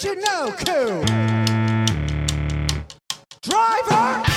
Did you know, Cool? Driver!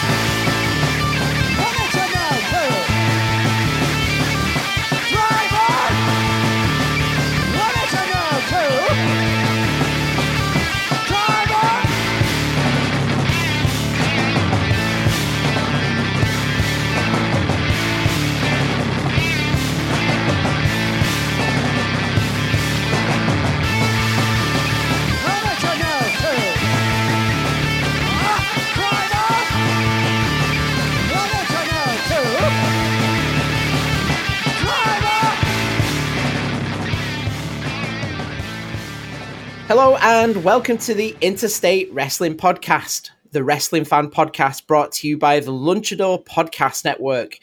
Hello and welcome to the Interstate Wrestling Podcast, the wrestling fan podcast brought to you by the Lunchador Podcast Network.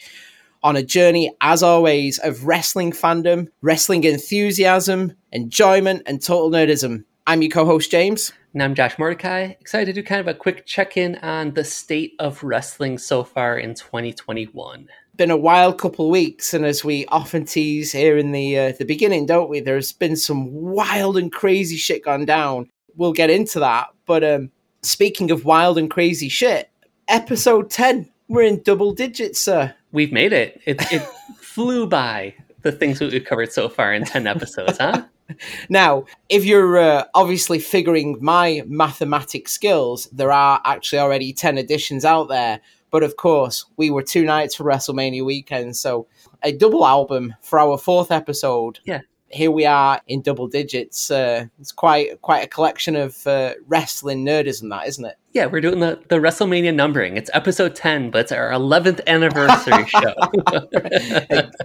On a journey, as always, of wrestling fandom, wrestling enthusiasm, enjoyment, and total nerdism. I'm your co host, James. And I'm Josh Mordecai. Excited to do kind of a quick check in on the state of wrestling so far in 2021. Been a wild couple of weeks, and as we often tease here in the uh, the beginning, don't we? There's been some wild and crazy shit gone down. We'll get into that. But um, speaking of wild and crazy shit, episode 10, we're in double digits, sir. We've made it. It, it flew by the things that we've covered so far in 10 episodes, huh? Now, if you're uh, obviously figuring my mathematics skills, there are actually already 10 editions out there. But of course, we were two nights for WrestleMania weekend, so a double album for our fourth episode. Yeah. Here we are in double digits. Uh, it's quite quite a collection of uh, wrestling nerdism, that isn't it? Yeah, we're doing the, the WrestleMania numbering. It's episode 10, but it's our 11th anniversary show.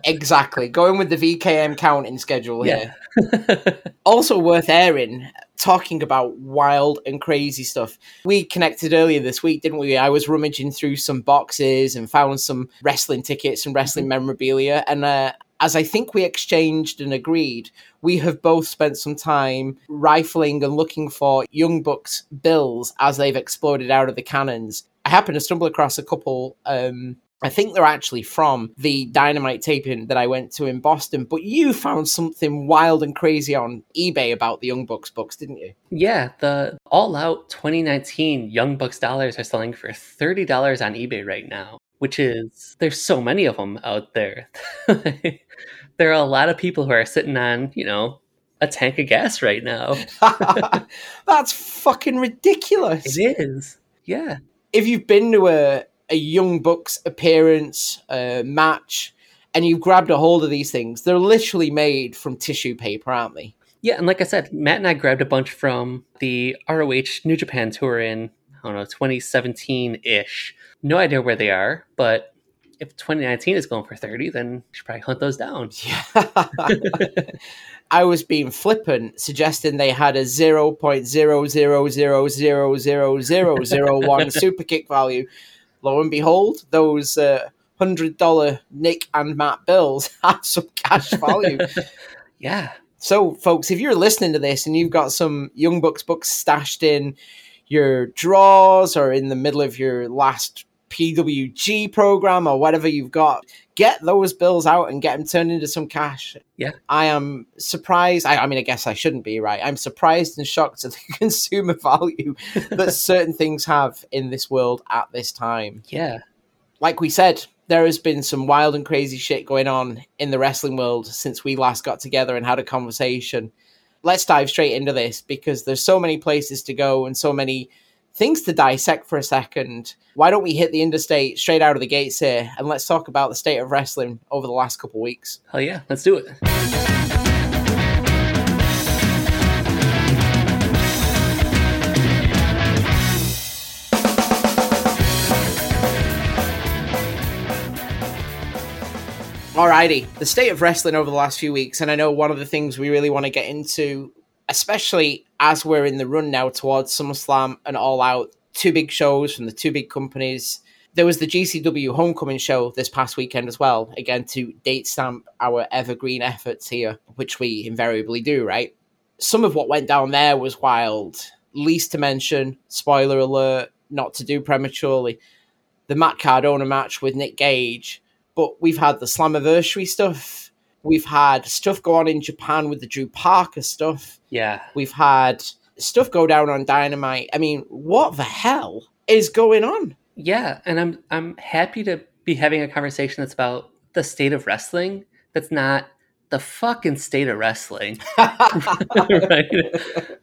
exactly. Going with the VKM counting schedule here. yeah. also worth airing talking about wild and crazy stuff we connected earlier this week didn't we i was rummaging through some boxes and found some wrestling tickets and wrestling memorabilia and uh, as i think we exchanged and agreed we have both spent some time rifling and looking for young bucks bills as they've exploded out of the cannons i happened to stumble across a couple um, I think they're actually from the Dynamite taping that I went to in Boston. But you found something wild and crazy on eBay about the Young Bucks books, didn't you? yeah, the All Out 2019 Young Bucks dollars are selling for $30 on eBay right now, which is, there's so many of them out there. there are a lot of people who are sitting on, you know, a tank of gas right now. That's fucking ridiculous. It is. Yeah. If you've been to a, a Young Bucks appearance, uh, match, and you've grabbed a hold of these things, they're literally made from tissue paper, aren't they? Yeah, and like I said, Matt and I grabbed a bunch from the ROH New Japan tour in, I don't know, 2017 ish. No idea where they are, but if 2019 is going for 30, then you should probably hunt those down. Yeah. I was being flippant, suggesting they had a 0.000000001 super kick value. Lo and behold, those uh, $100 Nick and Matt bills have some cash value. Yeah. so, folks, if you're listening to this and you've got some Young Bucks books stashed in your draws or in the middle of your last PWG program or whatever you've got, get those bills out and get them turned into some cash. Yeah. I am surprised. I, I mean, I guess I shouldn't be right. I'm surprised and shocked at the consumer value that certain things have in this world at this time. Yeah. Like we said, there has been some wild and crazy shit going on in the wrestling world since we last got together and had a conversation. Let's dive straight into this because there's so many places to go and so many things to dissect for a second. Why don't we hit the interstate straight out of the gates here and let's talk about the state of wrestling over the last couple weeks? Hell yeah. Let's do it. Alrighty, the state of wrestling over the last few weeks, and I know one of the things we really want to get into, especially as we're in the run now towards SummerSlam and All Out, two big shows from the two big companies. There was the GCW Homecoming show this past weekend as well, again to date stamp our evergreen efforts here, which we invariably do, right? Some of what went down there was wild. Least to mention, spoiler alert, not to do prematurely, the Matt Cardona match with Nick Gage but we've had the Slammiversary stuff. We've had stuff go on in Japan with the Drew Parker stuff. Yeah. We've had stuff go down on Dynamite. I mean, what the hell is going on? Yeah, and I'm I'm happy to be having a conversation that's about the state of wrestling. That's not the fucking state of wrestling. right?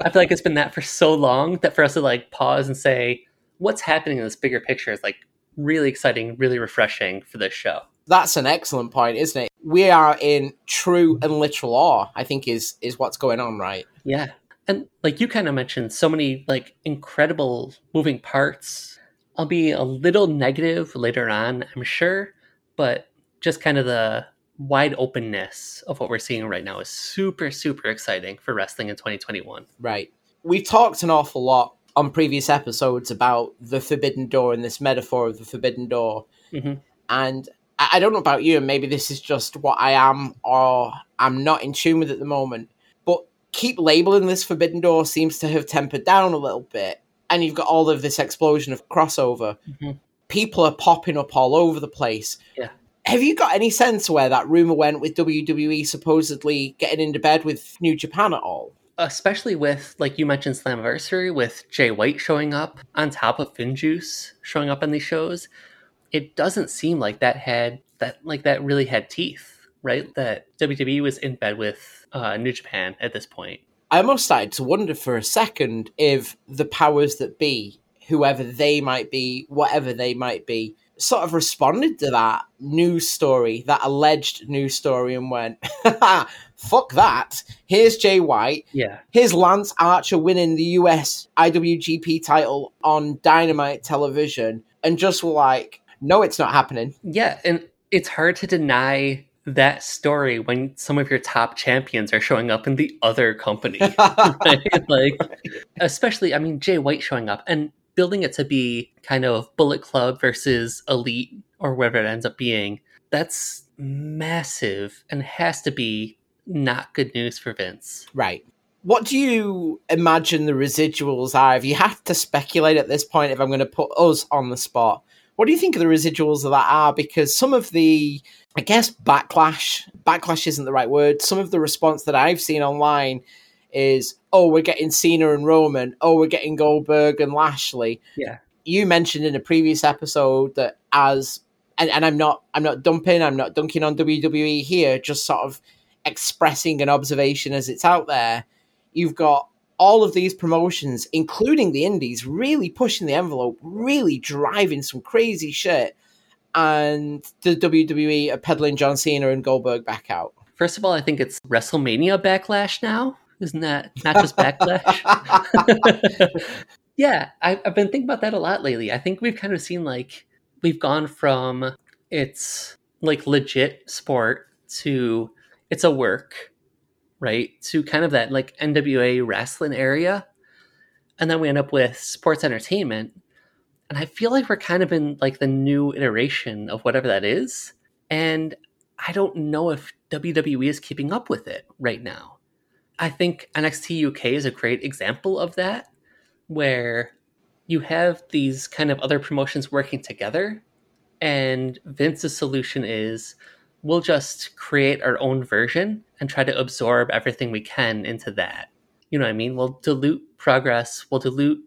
I feel like it's been that for so long that for us to like pause and say, what's happening in this bigger picture is like really exciting, really refreshing for this show. That's an excellent point, isn't it? We are in true and literal awe, I think is is what's going on, right? Yeah. And like you kind of mentioned, so many like incredible moving parts. I'll be a little negative later on, I'm sure, but just kind of the wide openness of what we're seeing right now is super, super exciting for wrestling in 2021. Right. We've talked an awful lot on previous episodes about the forbidden door and this metaphor of the forbidden door. Mhm. And I don't know about you, and maybe this is just what I am or I'm not in tune with at the moment, but keep labeling this forbidden door seems to have tempered down a little bit. And you've got all of this explosion of crossover. Mhm. People are popping up all over the place. Yeah. Have you got any sense where that rumor went with WWE supposedly getting into bed with New Japan at all? Especially with, like you mentioned, Slammiversary, with Jay White showing up on top of Finjuice showing up on these shows, it doesn't seem like that had that like that really had teeth, right? That WWE was in bed with uh, New Japan at this point. I almost started to wonder for a second if the powers that be, whoever they might be, whatever they might be, sort of responded to that news story, that alleged news story, and went, fuck that. Here's Jay White. Yeah, Here's Lance Archer winning the US IWGP title on Dynamite television. And just were like, no, it's not happening. yeah, and it's hard to deny that story when some of your top champions are showing up in the other company. right? Like, especially, I mean, Jay White showing up and building it to be kind of Bullet Club versus Elite or whatever it ends up being. That's massive and has to be not good news for Vince. Right. What do you imagine the residuals are? If you have to speculate at this point, if I'm going to put us on the spot, what do you think of the residuals of that are? Because some of the, I guess, backlash, backlash isn't the right word. Some of the response that I've seen online is, oh, we're getting Cena and Roman. Oh, we're getting Goldberg and Lashley. Yeah. You mentioned in a previous episode that as, and, and I'm not, I'm not dumping, I'm not dunking on WWE here, just sort of expressing an observation as it's out there. You've got all of these promotions, including the indies, really pushing the envelope, really driving some crazy shit. And the WWE are peddling John Cena and Goldberg back out. First of all, I think it's WrestleMania backlash now. Isn't that not just backlash? yeah, I, I've been thinking about that a lot lately. I think we've kind of seen like we've gone from it's like legit sport to it's a work, right? To kind of that like NWA wrestling area. And then we end up with sports entertainment. And I feel like we're kind of in like the new iteration of whatever that is. And I don't know if WWE is keeping up with it right now. I think NXT UK is a great example of that, where you have these kind of other promotions working together, and Vince's solution is we'll just create our own version and try to absorb everything we can into that. You know what I mean? We'll dilute progress, we'll dilute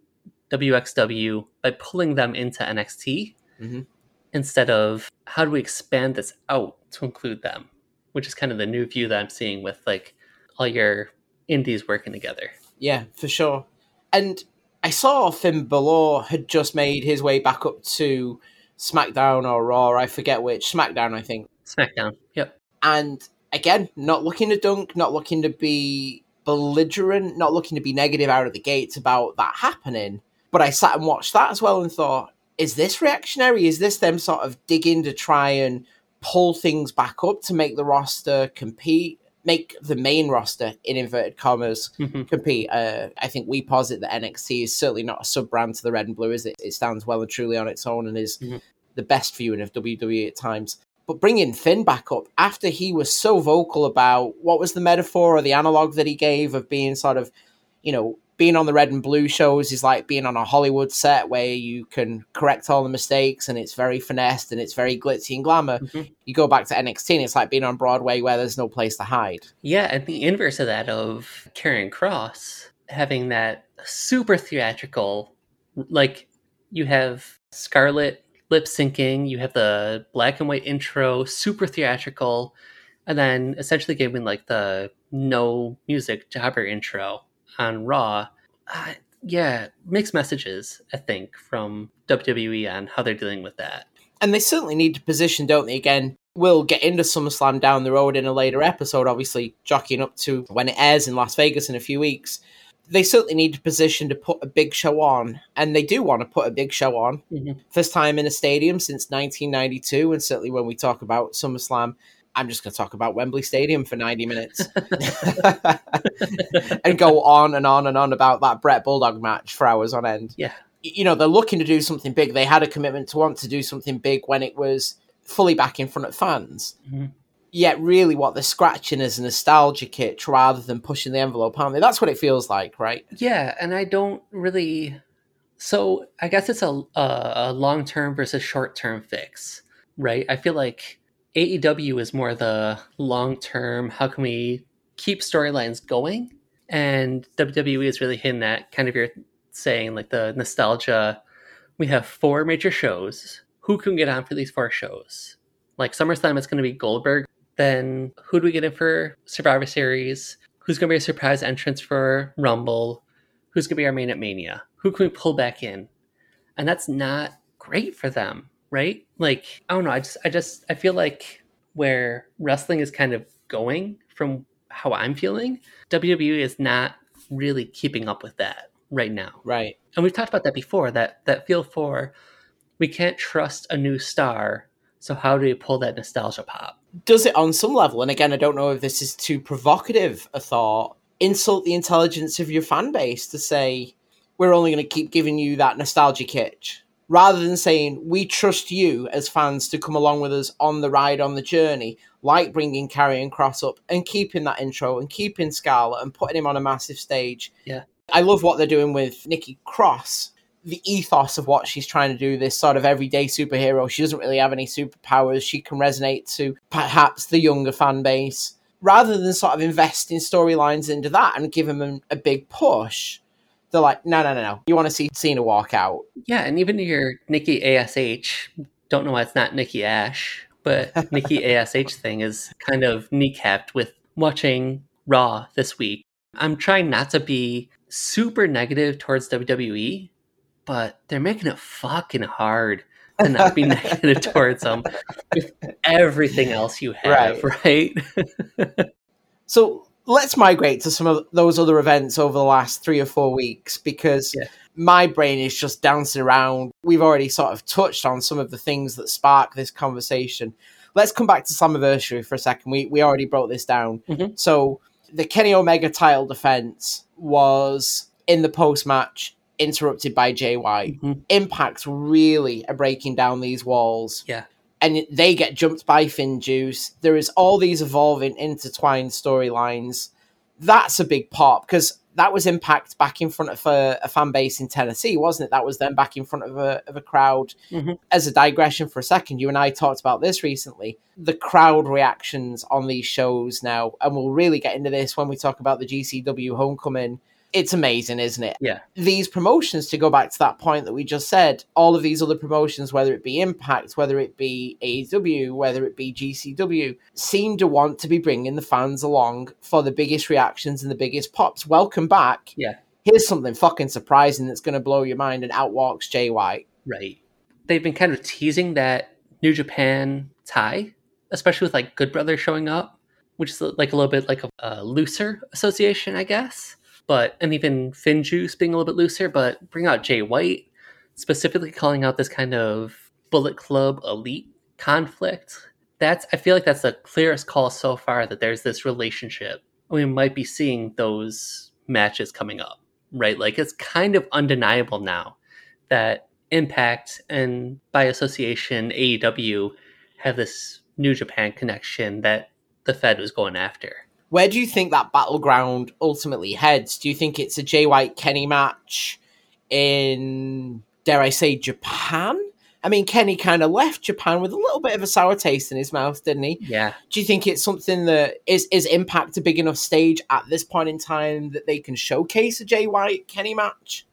WXW by pulling them into NXT Mhm. instead of how do we expand this out to include them, which is kind of the new view that I'm seeing with like all your indies working together. Yeah, for sure. And I saw Finn Balor had just made his way back up to SmackDown or Raw, I forget which. SmackDown, I think. SmackDown. Yep. And again, not looking to dunk, not looking to be belligerent, not looking to be negative out of the gates about that happening. But I sat and watched that as well and thought, is this reactionary? Is this them sort of digging to try and pull things back up to make the roster compete, make the main roster, in inverted commas, Mhm. compete? Uh, I think we posit that NXT is certainly not a sub brand to the red and blue, is it? It stands well and truly on its own and is Mhm. the best viewing of WWE at times. But bringing Finn back up after he was so vocal about what was the metaphor or the analog that he gave of being sort of, you know, being on the red and blue shows is like being on a Hollywood set where you can correct all the mistakes and it's very finessed and it's very glitzy and glamour. Mhm. You go back to NXT and it's like being on Broadway where there's no place to hide. Yeah, and the inverse of that of Karrion Kross, having that super theatrical, like you have Scarlett lip syncing, you have the black and white intro, super theatrical, and then essentially giving like the no music jobber intro on Raw. Uh, yeah, mixed messages, I think, from WWE on how they're dealing with that. And they certainly need to position, don't they? Again, we'll get into SummerSlam down the road in a later episode, obviously jockeying up to when it airs in Las Vegas in a few weeks. They certainly need a position to put a big show on, and they do want to put a big show on. Mhm. First time in a stadium since 1992, and certainly when we talk about SummerSlam, I'm just going to talk about Wembley Stadium for 90 minutes and go on and on and on about that Bret Bulldog match for hours on end. Yeah. You know, they're looking to do something big. They had a commitment to want to do something big when it was fully back in front of fans. Mhm. Yet, really, what they're scratching is a nostalgia kitch rather than pushing the envelope, aren't they? That's what it feels like, right? Yeah, and I don't really. So I guess it's a a, long term versus short term fix, right? I feel like AEW is more the long term. How can we keep storylines going? And WWE is really hitting that kind of you're saying like the nostalgia. We have four major shows. Who can get on for these four shows? Like SummerSlam, it's going to be Goldberg. Then who do we get in for Survivor Series? Who's going to be a surprise entrance for Rumble? Who's going to be our main at Mania? Who can we pull back in? And that's not great for them, right? Like I don't know. I just, I just, I feel like where wrestling is kind of going from how I'm feeling, WWE is not really keeping up with that right now Right. and we've talked about that before that that feel for we can't trust a new star so how do we pull that nostalgia pop does it on some level, and again, I don't know if this is too provocative a thought, insult the intelligence of your fan base to say, we're only going to keep giving you that nostalgia kitsch. Rather than saying, we trust you as fans to come along with us on the ride, on the journey, like bringing Karrion Kross up and keeping that intro and keeping Scarlett and putting him on a massive stage. Yeah. I love what they're doing with Nikki Cross the ethos of what she's trying to do, this sort of everyday superhero. She doesn't really have any superpowers. She can resonate to perhaps the younger fan base. Rather than sort of invest in storylines into that and give them a big push, they're like, no, no, no, no. You want to see Cena walk out. yeah and even your nikki ash don't know why it's not nikki ash but nikki ash thing is kind of kneecapped with watching raw this week i'm trying not to be super negative towards wwe but they're making it fucking hard to not be negative towards them with everything else you have, right? So let's migrate to some of those other events over the last three or four weeks because Yeah. my brain is just dancing around. We've already sort of touched on some of the things that spark this conversation. Let's come back to Slammiversary for a second. We we already broke this down. Mhm. So the Kenny Omega title defense was in the post match interrupted by Jay White. Mhm. Impact really are breaking down these walls Yeah. and they get jumped by FinJuice. There is all these evolving, intertwined storylines. That's a big pop because that was Impact back in front of a, a fan base in Tennessee, wasn't it? That was them back in front of a, of a crowd. Mhm. As a digression for a second, you and I talked about this recently. The crowd reactions on these shows now, and we'll really get into this when we talk about the GCW Homecoming. It's amazing, isn't it? Yeah. these promotions to go back to that point that we just said all of these other promotions whether it be impact whether it be aew whether it be gcw seem to want to be bringing the fans along for the biggest reactions and the biggest pops welcome back Yeah. here's something fucking surprising that's going to blow your mind and outwalks jay white Right. They've been kind of teasing that New Japan tie, especially with like Good Brother showing up, which is like a little bit like a, a looser association, I guess. But and even FinJuice being a little bit looser, but bring out Jay White, specifically calling out this kind of Bullet Club elite conflict. That's I feel like that's the clearest call so far that there's this relationship. We might be seeing those matches coming up, right? Like it's kind of undeniable now that Impact and by association AEW have this New Japan connection that the Fed was going after. Where do you think that battleground ultimately heads do you think it's a jay white kenny match in dare i say japan I mean, Kenny kind of left Japan with a little bit of a sour taste in his mouth, didn't he? Yeah. Do you think it's something that is is Impact a big enough stage at this point in time that they can showcase a Jay White Kenny match?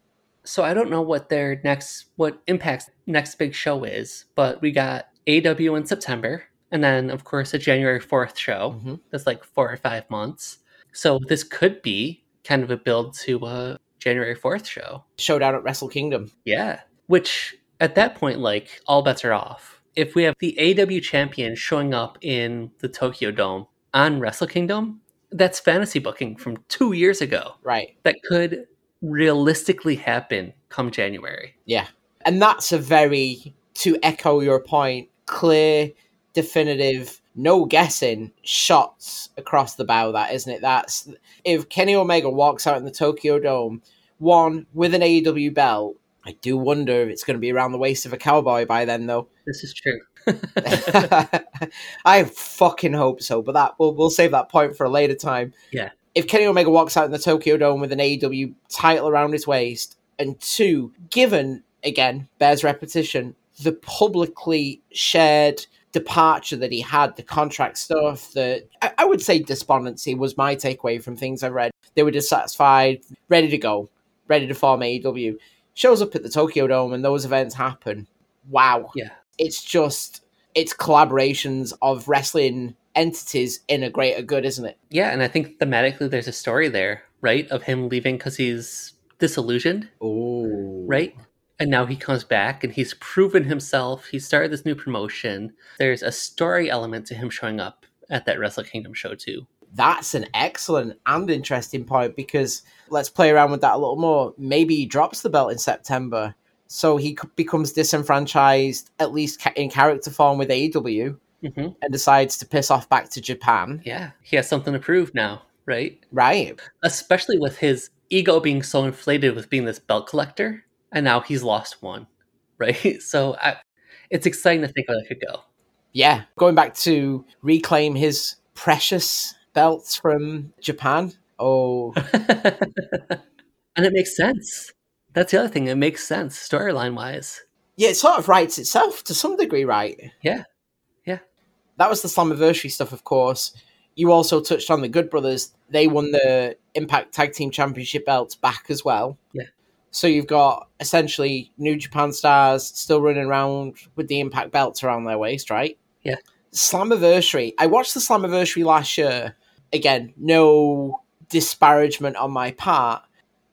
So I don't know what their next what Impact's next big show is, but we got AW in September, and then of course a January fourth show. Mhm. That's like four or five months. So this could be kind of a build to a January fourth show. Showdown at Wrestle Kingdom. Yeah. Which at that point, like all bets are off. If we have the AEW champion showing up in the Tokyo Dome on Wrestle Kingdom, that's fantasy booking from two years ago. Right. That could realistically happen come January. Yeah. And that's a very, to echo your point, clear, definitive, no guessing shots across the bow, that isn't it? That's if Kenny Omega walks out in the Tokyo Dome, one with an AEW belt, I do wonder if it's going to be around the waist of a cowboy by then, though. This is true. I fucking hope so, but that we'll we'll save that point for a later time. Yeah. If Kenny Omega walks out in the Tokyo Dome with an AEW title around his waist, and two, given again bears repetition, the publicly shared departure that he had, the contract stuff, the I, I would say despondency was my takeaway from things I read. They were dissatisfied, ready to go, ready to form AEW. Shows up at the Tokyo Dome and those events happen. Wow yeah. it's just it's collaborations of wrestling entities in a greater good, isn't it? Yeah, and I think thematically there's a story there, right? Of him leaving because he's disillusioned, Oh, right? And now he comes back and he's proven himself. He started this new promotion. There's a story element to him showing up at that Wrestle Kingdom show too. That's an excellent and interesting point because let's play around with that a little more. Maybe he drops the belt in September, so he becomes disenfranchised, at least in character form with AEW, hmm and decides to piss off back to Japan. Yeah, he has something to prove now, right? Right. Especially with his ego being so inflated with being this belt collector, and now he's lost one, right? So I, it's exciting to think where that could go. Yeah. Going back to reclaim his precious belts from Japan. Oh, and it makes sense. That's the other thing. It makes sense storyline wise. yeah, it sort of writes itself to some degree, right? Yeah. Yeah. That was the Slammiversary stuff, of course. You also touched on the Good Brothers. They won the Impact Tag Team Championship belts back as well. Yeah. So you've got essentially New Japan stars still running around with the Impact belts around their waist, right? Yeah. Slammiversary. I watched the Slammiversary last year. Again, no disparagement on my part.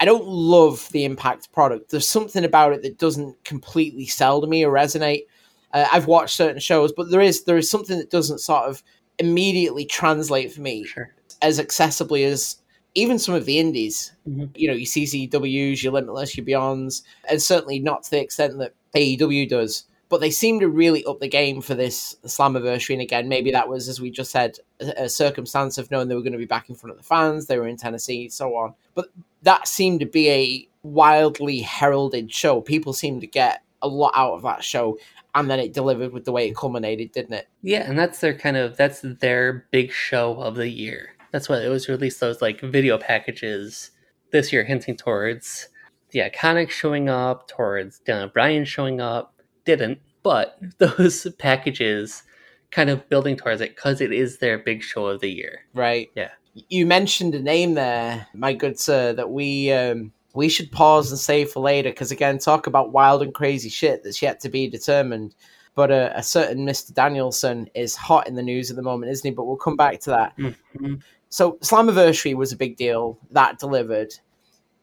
I don't love the Impact product. There's something about it that doesn't completely sell to me or resonate. Uh, I've watched certain shows, but there is there is something that doesn't sort of immediately translate for me Sure. as accessibly as even some of the indies. Mhm. You know, your CCWs, your Limitless, your Beyonds, and certainly not to the extent that AEW does. But they seem to really up the game for this Slammiversary. And again, maybe that was, as we just said, a, a circumstance of knowing they were going to be back in front of the fans. They were in Tennessee, so on. But that seemed to be a wildly heralded show. People seemed to get a lot out of that show. And then it delivered with the way it culminated, didn't it? Yeah, and that's their kind of that's their big show of the year. That's why it was released those like video packages this year, hinting towards the iconic showing up, towards Daniel Bryan showing up. Didn't, but those packages kind of building towards it because it is their big show of the year. Right. Yeah. You mentioned a name there, my good sir, that we um, we should pause and save for later because again, talk about wild and crazy shit that's yet to be determined. But uh, a certain Mr. Danielson is hot in the news at the moment, isn't he? But we'll come back to that. Mhm. So Slammiversary was a big deal that delivered.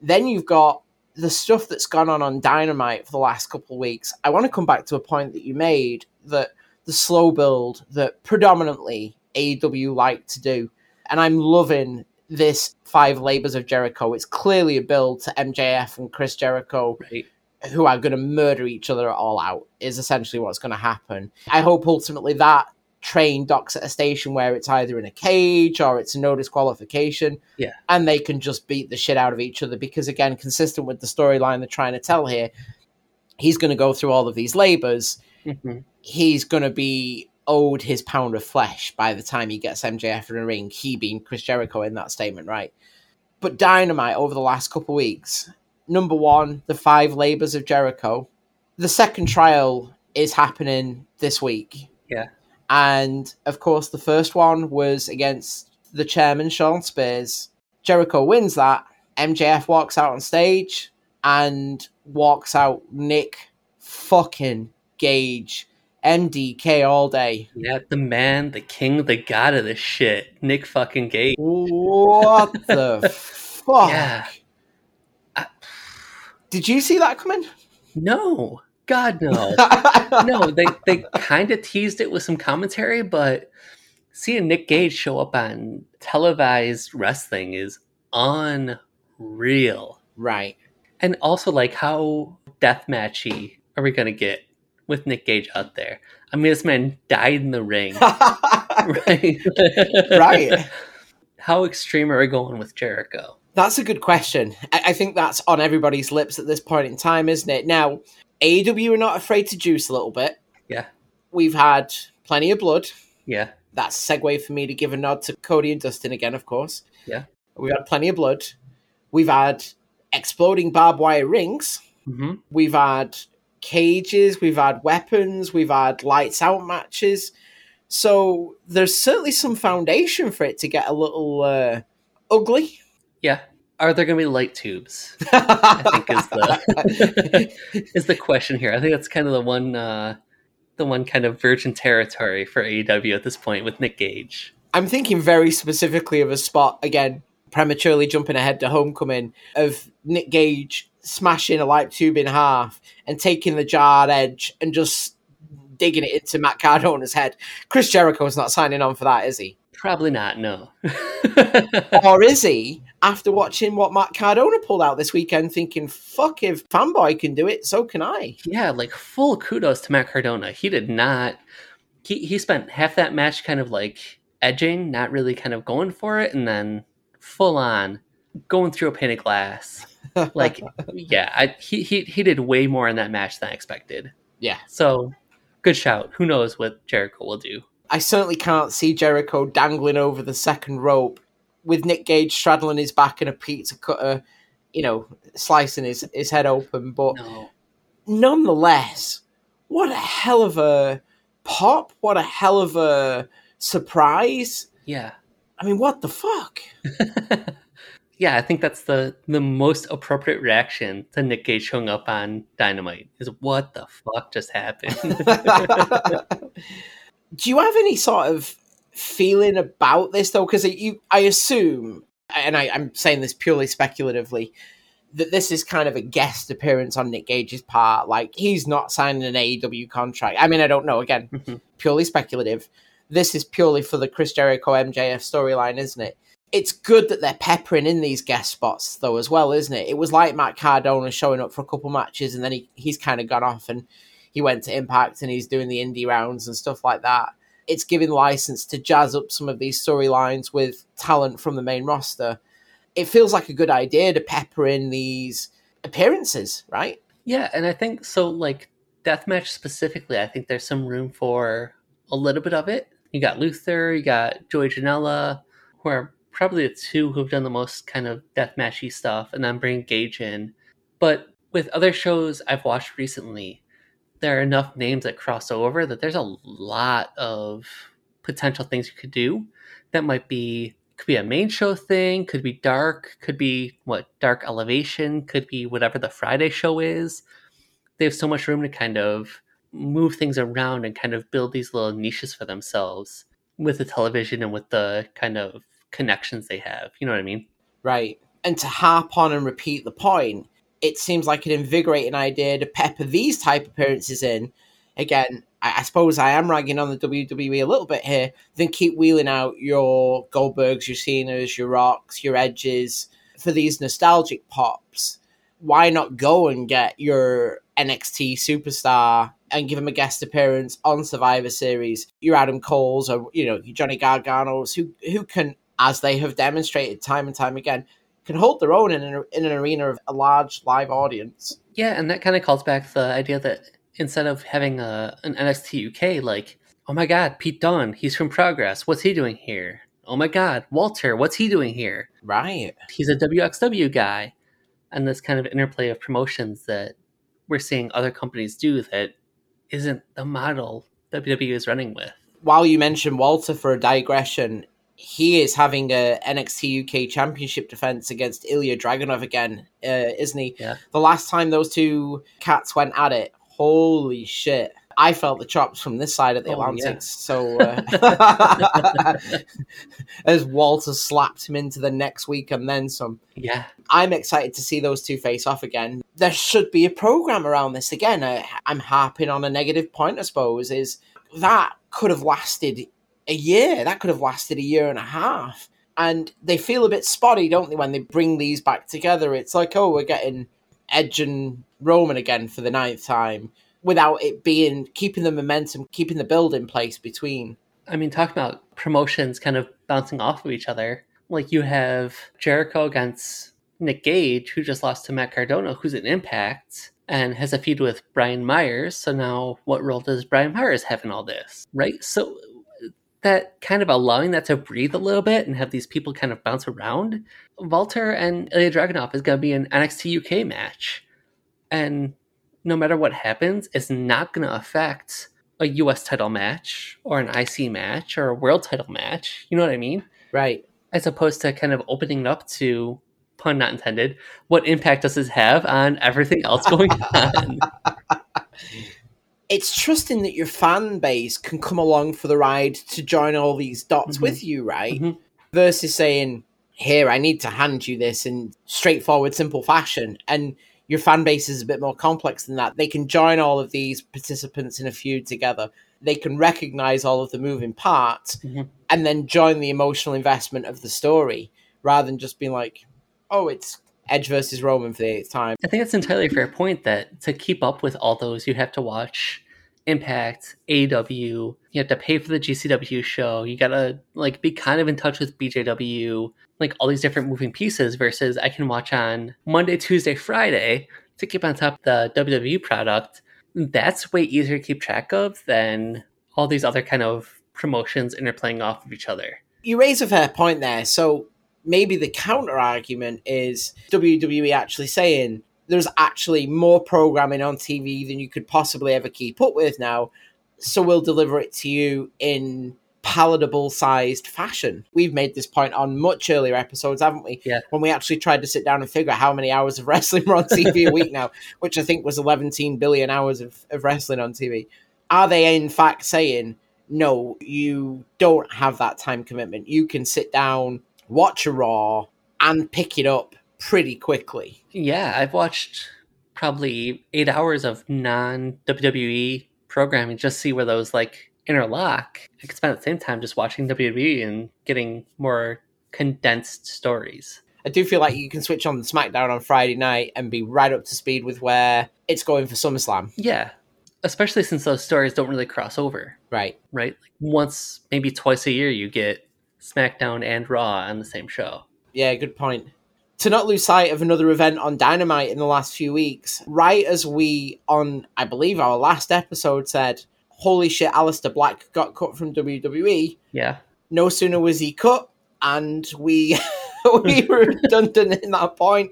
Then you've got the stuff that's gone on on Dynamite for the last couple of weeks. I want to come back to a point that you made that the slow build that predominantly AEW like to do, and I'm loving this five labors of Jericho. It's clearly a build to MJF and Chris Jericho Right. who are going to murder each other all out is essentially what's going to happen. I hope ultimately that train docks at a station where it's either in a cage or it's a no disqualification. Yeah. And they can just beat the shit out of each other because, again, consistent with the storyline they're trying to tell here, he's going to go through all of these labors. Mhm. He's going to be owed his pound of flesh by the time he gets MJF in the ring, he being Chris Jericho in that statement, right? But Dynamite over the last couple of weeks, number one, the five labors of Jericho. The second trial is happening this week. Yeah. And of course, the first one was against the chairman, Shawn Spears. Jericho wins that. MJF walks out on stage and walks out Nick fucking Gage. MDK all day. Yeah, the man, the king, the god of this shit, Nick fucking Gage. What the fuck? Yeah. I- Did you see that coming? No, God no, no. They they kind of teased it with some commentary, but seeing Nick Gage show up on televised wrestling is unreal. Right. And also, like, how deathmatchy are we gonna get with Nick Gage out there? I mean, this man died in the ring, right? Right. How extreme are we going with Jericho? That's a good question. I, I think that's on everybody's lips at this point in time, isn't it? Now, AEW are not afraid to juice a little bit. Yeah. We've had plenty of blood. Yeah, That's segue for me to give a nod to Cody and Dustin again, of course. Yeah. We've had plenty of blood. We've had exploding barbed wire rings. hmm We've had cages. We've had weapons. We've had lights out matches. So there's certainly some foundation for it to get a little uh, ugly. yeah. Are there going to be light tubes? I think is the is the question here. I think that's kind of the one uh, the one kind of virgin territory for AEW at this point with Nick Gage. I'm thinking very specifically of a spot again, prematurely jumping ahead to homecoming of Nick Gage smashing a light tube in half and taking the jarred edge and just digging it into Matt Cardona's head. Chris Jericho's not signing on for that, is he? Probably not. No. or is he? After watching what Matt Cardona pulled out this weekend, thinking, "Fuck, if fanboy can do it, so can I." yeah, like full kudos to Matt Cardona. He did not. He he spent half that match kind of like edging, not really kind of going for it, and then full on going through a pane of glass. Like, yeah, I, he he he did way more in that match than I expected. Yeah. So, good shout. Who knows what Jericho will do? I certainly can't see Jericho dangling over the second rope with Nick Gage straddling his back and a pizza cutter, you know, slicing his, his head open. But No. nonetheless, what a hell of a pop! What a hell of a surprise! Yeah. I mean, what the fuck? yeah, I think that's the the most appropriate reaction to Nick Gage showing up on Dynamite. Is what the fuck just happened? Do you have any sort of feeling about this though? Because you, I assume, and I, I'm saying this purely speculatively, that this is kind of a guest appearance on Nick Gage's part. Like he's not signing an AEW contract. I mean, I don't know. Again, purely speculative. This is purely for the Chris Jericho MJF storyline, isn't it? It's good that they're peppering in these guest spots though as well, isn't it? It was like Matt Cardona showing up for a couple matches and then he, he's kind of gone off and he went to Impact and he's doing the indie rounds and stuff like that. It's giving license to jazz up some of these storylines with talent from the main roster. It feels like a good idea to pepper in these appearances, right? yeah, and I think so. Like deathmatch specifically, I think there's some room for a little bit of it. You got Luther, you got Joey Janela, who are probably the two who've done the most kind of deathmatchy stuff, and then bring Gage in. But with other shows I've watched recently, there are enough names that cross over that there's a lot of potential things you could do that might be could be a main show thing could be dark could be what dark elevation could be whatever the friday show is they have so much room to kind of move things around and kind of build these little niches for themselves with the television and with the kind of connections they have you know what i mean Right. And to harp on and repeat the point, it seems like an invigorating idea to pepper these type appearances in. Again, I, I suppose I am ragging on the WWE a little bit here. Then keep wheeling out your Goldbergs, your Cenas, your Rocks, your Edges for these nostalgic pops. Why not go and get your NXT superstar and give him a guest appearance on Survivor Series? Your Adam Coles or you know your Johnny Garganos, who who can, as they have demonstrated time and time again, can hold their own in an, in an arena of a large live audience. Yeah, and that kind of calls back the idea that instead of having a an NXT UK, like, oh my God, Pete Dunne, he's from Progress. What's he doing here? Oh my God, Walter, what's he doing here? Right. He's a WXW guy, and this kind of interplay of promotions that we're seeing other companies do that isn't the model WWE is running with. While you mentioned Walter for a digression, he is having a NXT UK Championship defense against Ilya Dragunov again, uh, isn't he? Yeah. The last time those two cats went at it, holy shit. I felt the chops from this side of the Oh, Atlantic. yeah. So, uh, as Walter slapped him into the next week and then some. Yeah. I'm excited to see those two face off again. There should be a program around this again. I, I'm harping on a negative point, I suppose, is that could have lasted a year. That could have lasted a year and a half. And they feel a bit spotty, don't they, when they bring these back together? It's like, oh, we're getting Edge and Roman again for the ninth time without it being keeping the momentum, keeping the build in place between. I mean, talking about promotions kind of bouncing off of each other. Like you have Jericho against Nick Gage, who just lost to Matt Cardona, who's an Impact and has a feud with Brian Myers. So now, what role does Brian Myers have in all this? Right. So that kind of allowing that to breathe a little bit and have these people kind of bounce around. Walter and Ilya Dragunov is going to be an NXT UK match, and no matter what happens, it's not going to affect a US title match or an IC match or a world title match. You know what I mean? Right. As opposed to kind of opening up to, pun not intended, what impact does this have on everything else going on? It's trusting that your fan base can come along for the ride to join all these dots Mhm. with you, right? Mhm. Versus saying, here, I need to hand you this in straightforward, simple fashion. And your fan base is a bit more complex than that. They can join all of these participants in a feud together. They can recognize all of the moving parts Mhm. and then join the emotional investment of the story rather than just being like, oh, it's Edge versus Roman for the eighth time. I think that's entirely a fair point that to keep up with all those, you have to watch Impact, AEW, you have to pay for the GCW show, you gotta like be kind of in touch with BJW, like all these different moving pieces versus I can watch on Monday, Tuesday, Friday to keep on top of the WWE product. That's way easier to keep track of than all these other kind of promotions interplaying off of each other. you raise a fair point there. So maybe the counter argument is WWE actually saying there's actually more programming on TV than you could possibly ever keep up with now. So we'll deliver it to you in palatable sized fashion. We've made this point on much earlier episodes, haven't we? Yeah. When we actually tried to sit down and figure out how many hours of wrestling were on TV a week now, which I think was 11 billion hours of, of wrestling on TV. Are they in fact saying, no, you don't have that time commitment. You can sit down, watch a Raw, and pick it up pretty quickly. Yeah, I've watched probably eight hours of non WWE programming just see where those like interlock. I could spend the same time just watching WWE and getting more condensed stories. I do feel like you can switch on SmackDown on Friday night and be right up to speed with where it's going for SummerSlam. Yeah, especially since those stories don't really cross over, Right. right? Like once, maybe twice a year, you get SmackDown and Raw on the same show. Yeah, good point. To not lose sight of another event on Dynamite in the last few weeks, right as we, on I believe our last episode, said, Holy shit, Aleister Black got cut from WWE. Yeah, no sooner was he cut and we we were redundant in that point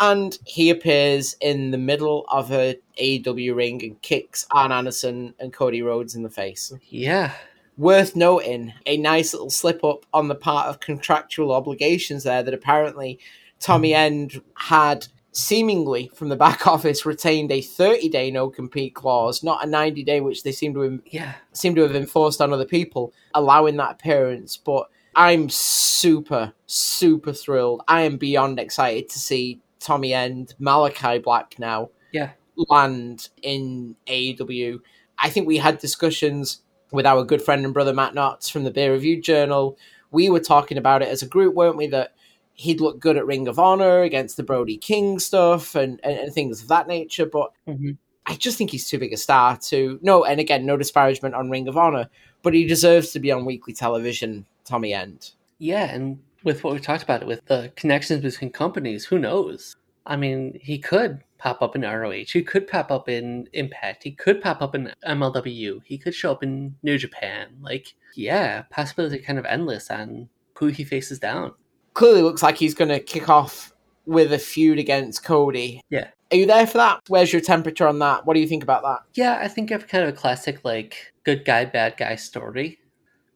and he appears in the middle of a AEW ring and kicks Arn Anderson and Cody Rhodes in the face. yeah, Worth noting, a nice little slip up on the part of contractual obligations there that apparently Tommy hmm. End had seemingly from the back office retained a 30 day no compete clause, not a 90 day, which they seem to have yeah. seem to have enforced on other people, allowing that appearance. But I'm super, super thrilled. I am beyond excited to see Tommy End, Malachi Black now Yeah. land in AEW. I think we had discussions with our good friend and brother Matt Knotts from the Beer Review Journal. We were talking about it as a group, weren't we? That he'd look good at Ring of Honor against the Brody King stuff and, and, and things of that nature. But hmm I just think he's too big a star to no, and again, no disparagement on Ring of Honor, but he deserves to be on weekly television. Tommy End. Yeah, and with what we talked about, it with the connections between companies, who knows? I mean, he could pop up in ROH. He could pop up in Impact. He could pop up in MLW. He could show up in New Japan. Like, yeah, possibilities are kind of endless on who he faces down. Clearly, looks like he's going to kick off with a feud against Cody. Yeah. Are you there for that? Where's your temperature on that? What do you think about that? Yeah, I think of kind of a classic like good guy, bad guy story.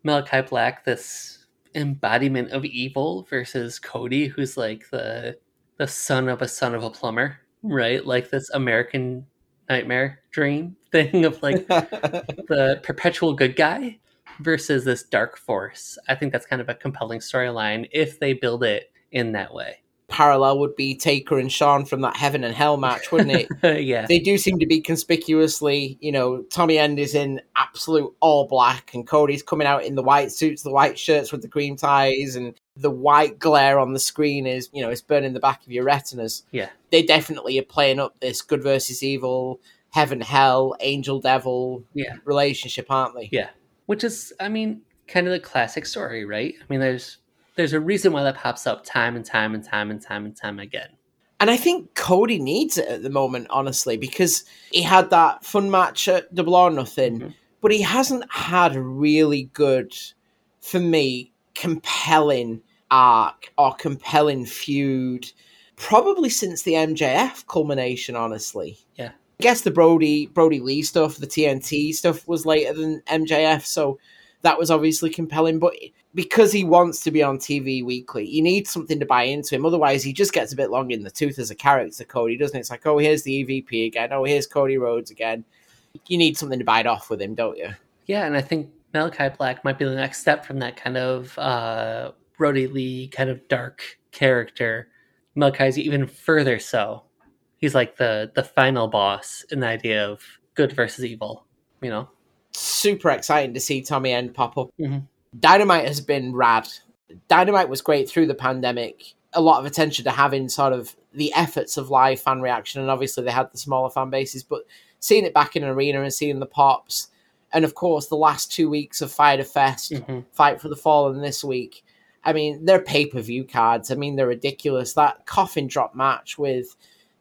Malachi Black, this embodiment of evil versus Cody, who's like the the son of a son of a plumber, right? Like this American nightmare dream thing of like the perpetual good guy versus this dark force. I think that's kind of a compelling storyline if they build it in that way. Parallel would be Taker and Shawn from that Heaven and Hell match, wouldn't it? yeah. they do seem to be conspicuously, you know, Tommy End is in absolute all black and Cody's coming out in the white suits, the white shirts with the green ties and the white glare on the screen is, you know, it's burning the back of your retinas. Yeah. They definitely are playing up this good versus evil, heaven, hell, angel, devil Yeah. relationship, aren't they? Yeah. Which is, I mean, kind of the classic story, right? I mean, there's there's a reason why that pops up time and time and time and time and time again. And I think Cody needs it at the moment, honestly, because he had that fun match at Double or Nothing, Mhm. but he hasn't had a really good, for me, compelling arc or compelling feud, probably since the MJF culmination, honestly. Yeah. I guess the Brody Brody Lee stuff, the TNT stuff was later than MJF, so that was obviously compelling. But because he wants to be on TV weekly, you need something to buy into him. Otherwise, he just gets a bit long in the tooth as a character, Cody, doesn't it? It's like, oh, here's the EVP again. Oh, here's Cody Rhodes again. You need something to bite off with him, don't you? Yeah, and I think Malachi Black might be the next step from that kind of uh Brody Lee kind of dark character. Malachi's even further so. He's like the the final boss in the idea of good versus evil, you know? Super exciting to see Tommy End pop up. Mhm. Dynamite has been rad. Dynamite was great through the pandemic. A lot of attention to having sort of the efforts of live fan reaction, and obviously they had the smaller fan bases, but seeing it back in an arena and seeing the pops, and of course the last two weeks of Fighter Fest, Mhm. Fight for the Fallen this week. I mean, they're pay per view cards. I mean, they're ridiculous. That coffin drop match with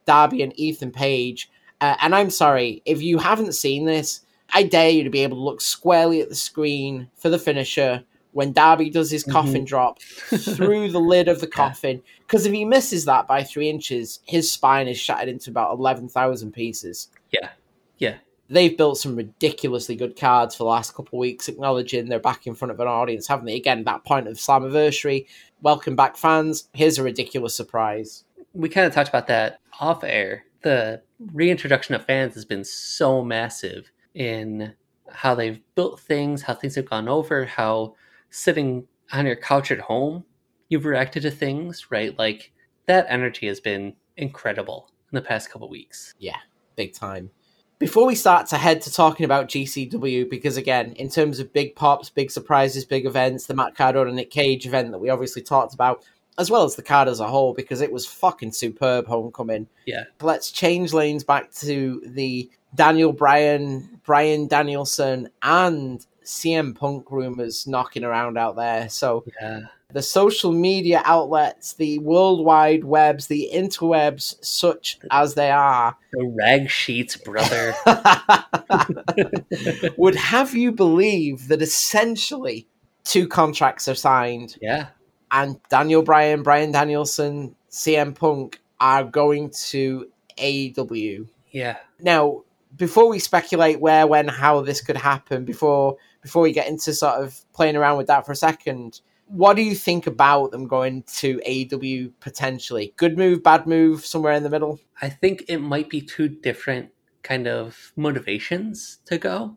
Darby and Ethan Page. Uh, and I'm sorry, if you haven't seen this, I dare you to be able to look squarely at the screen for the finisher when Darby does his coffin mm-hmm. drop through the lid of the coffin. Because if he misses that by three inches, his spine is shattered into about 11,000 pieces. Yeah. Yeah. They've built some ridiculously good cards for the last couple of weeks, acknowledging they're back in front of an audience, haven't they? Again, that point of Slammiversary. Welcome back, fans. Here's a ridiculous surprise. we kind of talked about that off air. The reintroduction of fans has been so massive in how they've built things, how things have gone over, how sitting on your couch at home, you've reacted to things, right? Like that energy has been incredible in the past couple weeks. Yeah, big time. Before we start to head to talking about GCW, because again, in terms of big pops, big surprises, big events, the Matt Cardona and Nick Gage event that we obviously talked about, as well as the card as a whole, because it was fucking superb homecoming. Yeah. Let's change lanes back to the Daniel Bryan, Brian Danielson, and CM Punk rumors knocking around out there. So Yeah. the social media outlets, the worldwide webs, the interwebs, such as they are, The rag sheets, brother. would have you believe that essentially two contracts are signed yeah. And Daniel Bryan, Brian Danielson, CM Punk are going to AEW. Yeah. Now, before we speculate where, when, how this could happen, before before we get into sort of playing around with that for a second, what do you think about them going to AEW potentially? Good move, bad move, somewhere in the middle? I think it might be two different kind of motivations to go.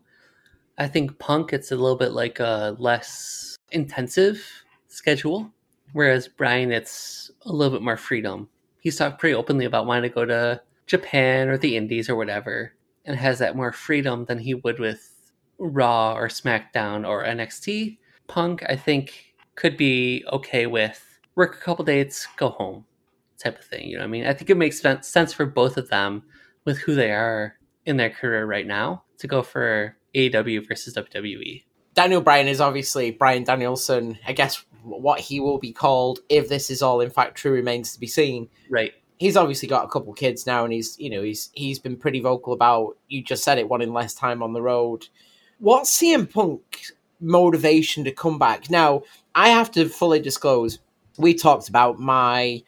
I think Punk it's a little bit like a less intensive schedule, whereas Brian it's a little bit more freedom. He's talked pretty openly about wanting to go to Japan or the Indies or whatever, and has that more freedom than he would with Raw or SmackDown or NXT. Punk, I think, could be okay with work a couple dates, go home type of thing. You know what I mean? I think it makes sense for both of them with who they are in their career right now to go for AEW versus WWE. Daniel Bryan is obviously Brian Danielson. I guess what he will be called, if this is all in fact true, remains to be seen. Right. He's obviously got a couple kids now, and he's you know he's he's been pretty vocal about. You just said it, wanting less time on the road. What's CM Punk's motivation to come back? Now, I have to fully disclose. We talked about my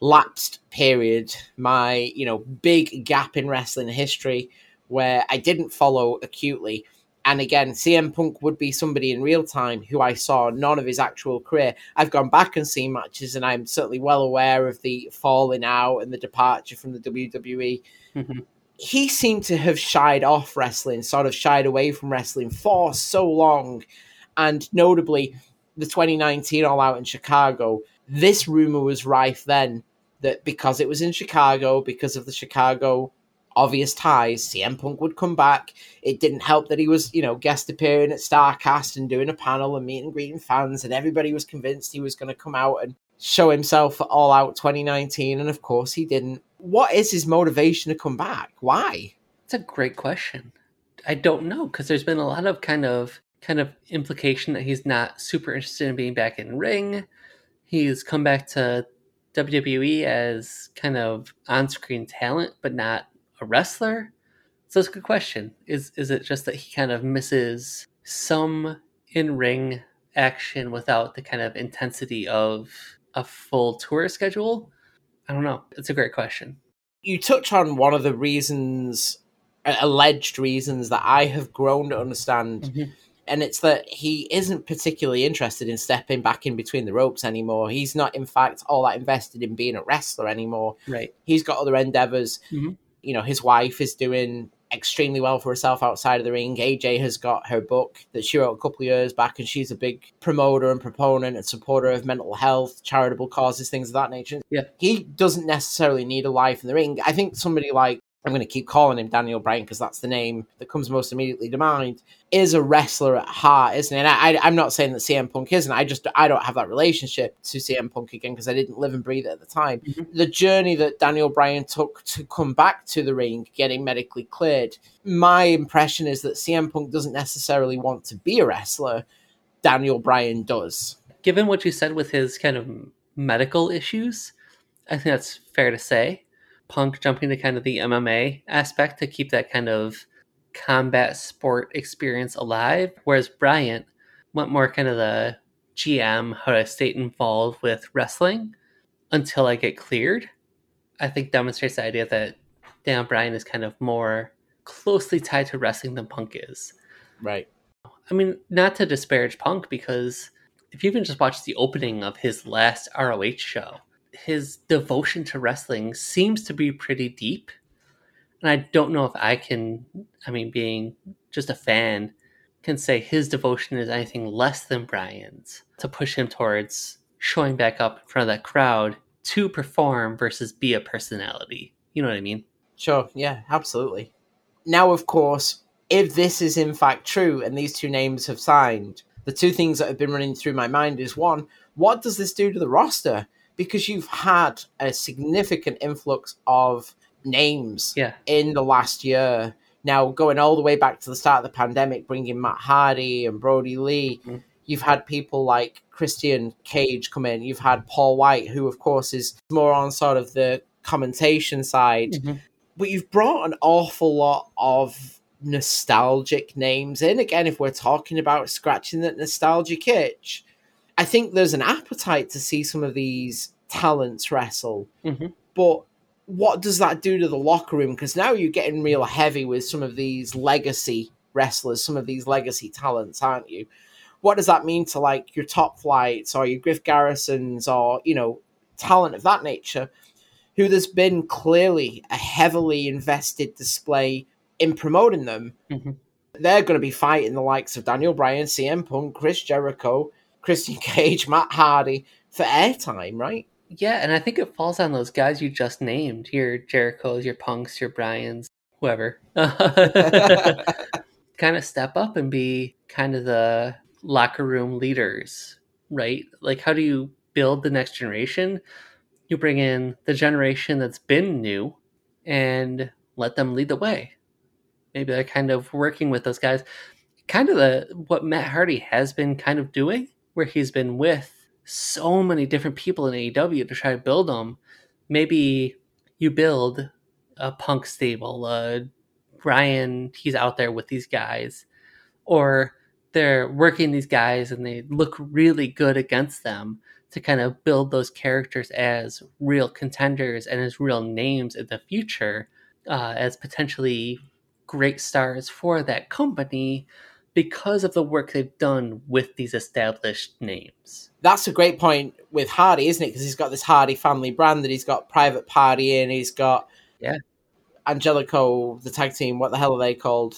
lapsed period, my, you know, big gap in wrestling history where I didn't follow acutely. And again, CM Punk would be somebody in real time who I saw none of his actual career. I've gone back and seen matches, and I'm certainly well aware of the falling out and the departure from the WWE. Mm-hmm. He seemed to have shied off wrestling, sort of shied away from wrestling for so long. And notably, the 2019 All Out in Chicago, this rumor was rife then that because it was in Chicago, because of the Chicago obvious ties, CM Punk would come back. It didn't help that he was, you know, guest appearing at Starcast and doing a panel and meeting and greeting fans, and everybody was convinced he was going to come out and show himself for All Out 2019, and of course he didn't. What is his motivation to come back? Why? It's a great question. I don't know because there's been a lot of kind of kind of implication that he's not super interested in being back in ring. He's come back to WWE as kind of on-screen talent, but not a wrestler. So it's a good question. Is is it just that he kind of misses some in-ring action without the kind of intensity of a full tour schedule? I don't know. It's a great question. You touch on one of the reasons, alleged reasons that I have grown to understand. Mm-hmm. And it's that he isn't particularly interested in stepping back in between the ropes anymore. He's not, in fact, all that invested in being a wrestler anymore. Right. He's got other endeavors. Mhm. You know, his wife is doing extremely well for herself outside of the ring. AJ has got her book that she wrote a couple of years back, and she's a big promoter and proponent and supporter of mental health, charitable causes, things of that nature. Yeah. He doesn't necessarily need a life in the ring. I think somebody like I'm going to keep calling him Daniel Bryan because that's the name that comes most immediately to mind. Is a wrestler at heart, isn't it? And I, am not saying that CM Punk isn't. I just I don't have that relationship to CM Punk again because I didn't live and breathe it at the time. Mhm. The journey that Daniel Bryan took to come back to the ring, getting medically cleared. My impression is that CM Punk doesn't necessarily want to be a wrestler. Daniel Bryan does. Given what you said with his kind of medical issues, I think that's fair to say. Punk jumping to kind of the MMA aspect to keep that kind of combat sport experience alive, whereas Bryan went more kind of the GM, how to stay involved with wrestling until I get cleared. I think demonstrates the idea that Dan Bryan is kind of more closely tied to wrestling than Punk is. Right. I mean, not to disparage Punk, because if you even just watch the opening of his last ROH show, his devotion to wrestling seems to be pretty deep. And I don't know if I can, I mean, being just a fan, can say his devotion is anything less than Brian's to push him towards showing back up in front of that crowd to perform versus be a personality. You know what I mean? Sure. Yeah, absolutely. Now, of course, if this is in fact true and these two names have signed, the two things that have been running through my mind is one, what does this do to the roster? Because you've had a significant influx of names Yeah. in the last year. Now, going all the way back to the start of the pandemic, bringing Matt Hardy and Brody Lee, Mhm. you've had people like Christian Cage come in. You've had Paul White, who, of course, is more on sort of the commentation side Mhm. but you've brought an awful lot of nostalgic names in. Again, if we're talking about scratching that nostalgic itch, I think there's an appetite to see some of these talents wrestle. Mhm. But what does that do to the locker room? Because now you're getting real heavy with some of these legacy wrestlers, some of these legacy talents, aren't you? What does that mean to like your top flights or your Griff Garrisons or, you know, talent of that nature? who there's been clearly a heavily invested display in promoting them. Mhm. They're going to be fighting the likes of Daniel Bryan, CM Punk, Chris Jericho, Christian Cage, Matt Hardy for airtime, right? Yeah, and I think it falls on those guys you just named your Jerichos, your Punks, your Bryans, whoever. kind of step up and be kind of the locker room leaders, right? Like, how do you build the next generation? You bring in the generation that's been new and let them lead the way. Maybe they're kind of working with those guys. Kind of the what Matt Hardy has been kind of doing, where he's been with so many different people in AEW to try to build them. Maybe you build a punk stable, uh, Brian, he's out there with these guys, or they're working these guys and they look really good against them to kind of build those characters as real contenders and as real names in the future, uh, as potentially great stars for that company because of the work they've done with these established names. That's a great point with Hardy, isn't it? Because he's got this Hardy family brand that he's got Private Party in, he's got Yeah. Angelico, the tag team. What the hell are they called?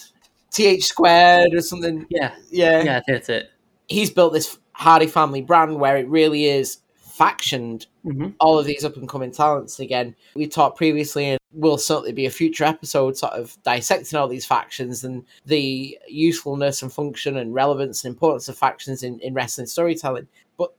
TH squared or something. Yeah, Yeah. yeah, that's it. He's built this Hardy family brand where it really is factioned hmm all of these up and coming talents again. We talked previously, and will certainly be a future episode, sort of dissecting all these factions and the usefulness and function and relevance and importance of factions in, in wrestling storytelling. But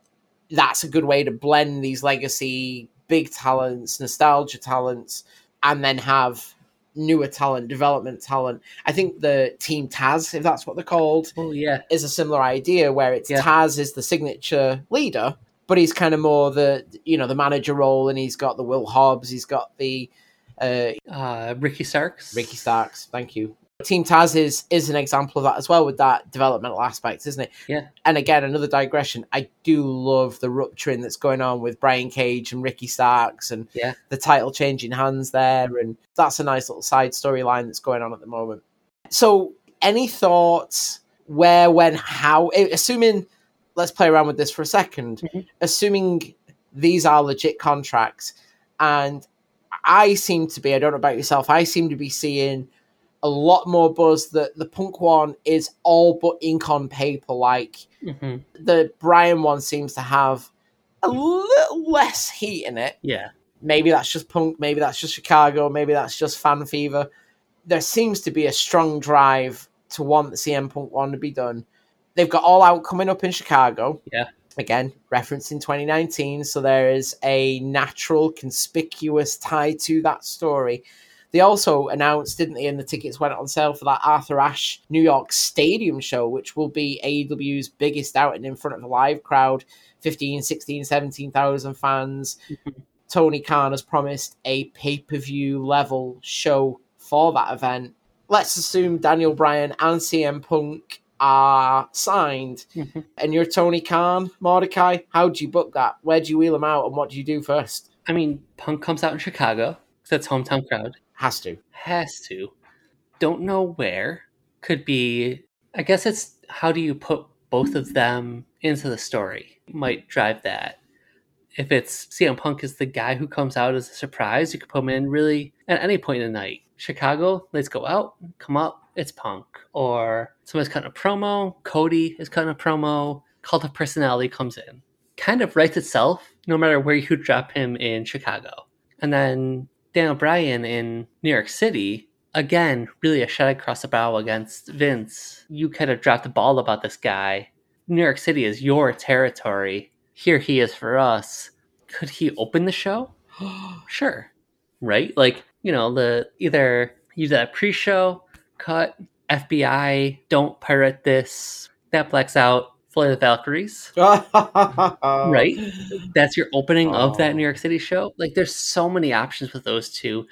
that's a good way to blend these legacy big talents, nostalgia talents, and then have newer talent, development talent. I think the Team Taz, if that's what they're called, Oh yeah, is a similar idea where it's Yeah. Taz is the signature leader, but he's kind of more the you know the manager role, and he's got the Will Hobbs, he's got the uh, uh, Ricky Starks. Ricky Starks. Thank you. Team Taz is is an example of that as well with that developmental aspect, isn't it? Yeah. And again, another digression. I do love the rupturing that's going on with Brian Cage and Ricky Starks, and Yeah. the title changing hands there, and that's a nice little side storyline that's going on at the moment. So, any thoughts? Where, when, how? Assuming, let's play around with this for a 2nd Mhm. Assuming these are legit contracts, and I seem to be, I don't know about yourself, I seem to be seeing a lot more buzz that the Punk one is all but ink on paper. Like hmm the Brian one seems to have a little less heat in it. Yeah, Maybe that's just Punk, maybe that's just Chicago, maybe that's just fan fever. There seems to be a strong drive to want the CM Punk one to be done. They've got All Out coming up in Chicago. Yeah. Again, referencing 2019. So there is a natural, conspicuous tie to that story. They also announced, didn't they, and the tickets went on sale for that Arthur Ashe New York Stadium show, which will be AEW's biggest outing in front of a live crowd 15, 16, 17,000 fans. Mhm. Tony Khan has promised a pay per view level show for that event. Let's assume Daniel Bryan and CM Punk are signed, Mhm. and you're Tony Khan, Mordecai. How do you book that? Where do you wheel them out, and what do you do first? I mean, Punk comes out in Chicago because that's hometown crowd. Has to. Has to. Don't know where. Could be. I guess it's how do you put both of them into the story might drive that. If it's CM Punk is the guy who comes out as a surprise, you could put him in really at any point in the night. Chicago, let's go out, come up, it's Punk. Or someone's cutting a promo, Cody is cutting a promo, Cult of Personality comes in. Kind of writes itself no matter where you drop him in Chicago. And then Daniel Bryan in New York City, again, really a shot across the bow against Vince. You could have dropped the ball about this guy. New York City is your territory. Here he is for us. Could he open the show? sure. Right? Like, you know, the either use that pre-show, cut, FBI, don't pirate this, that blacks out, of the Valkyries. right. That's your opening of Oh. that New York City show. Like, there's so many options with those two.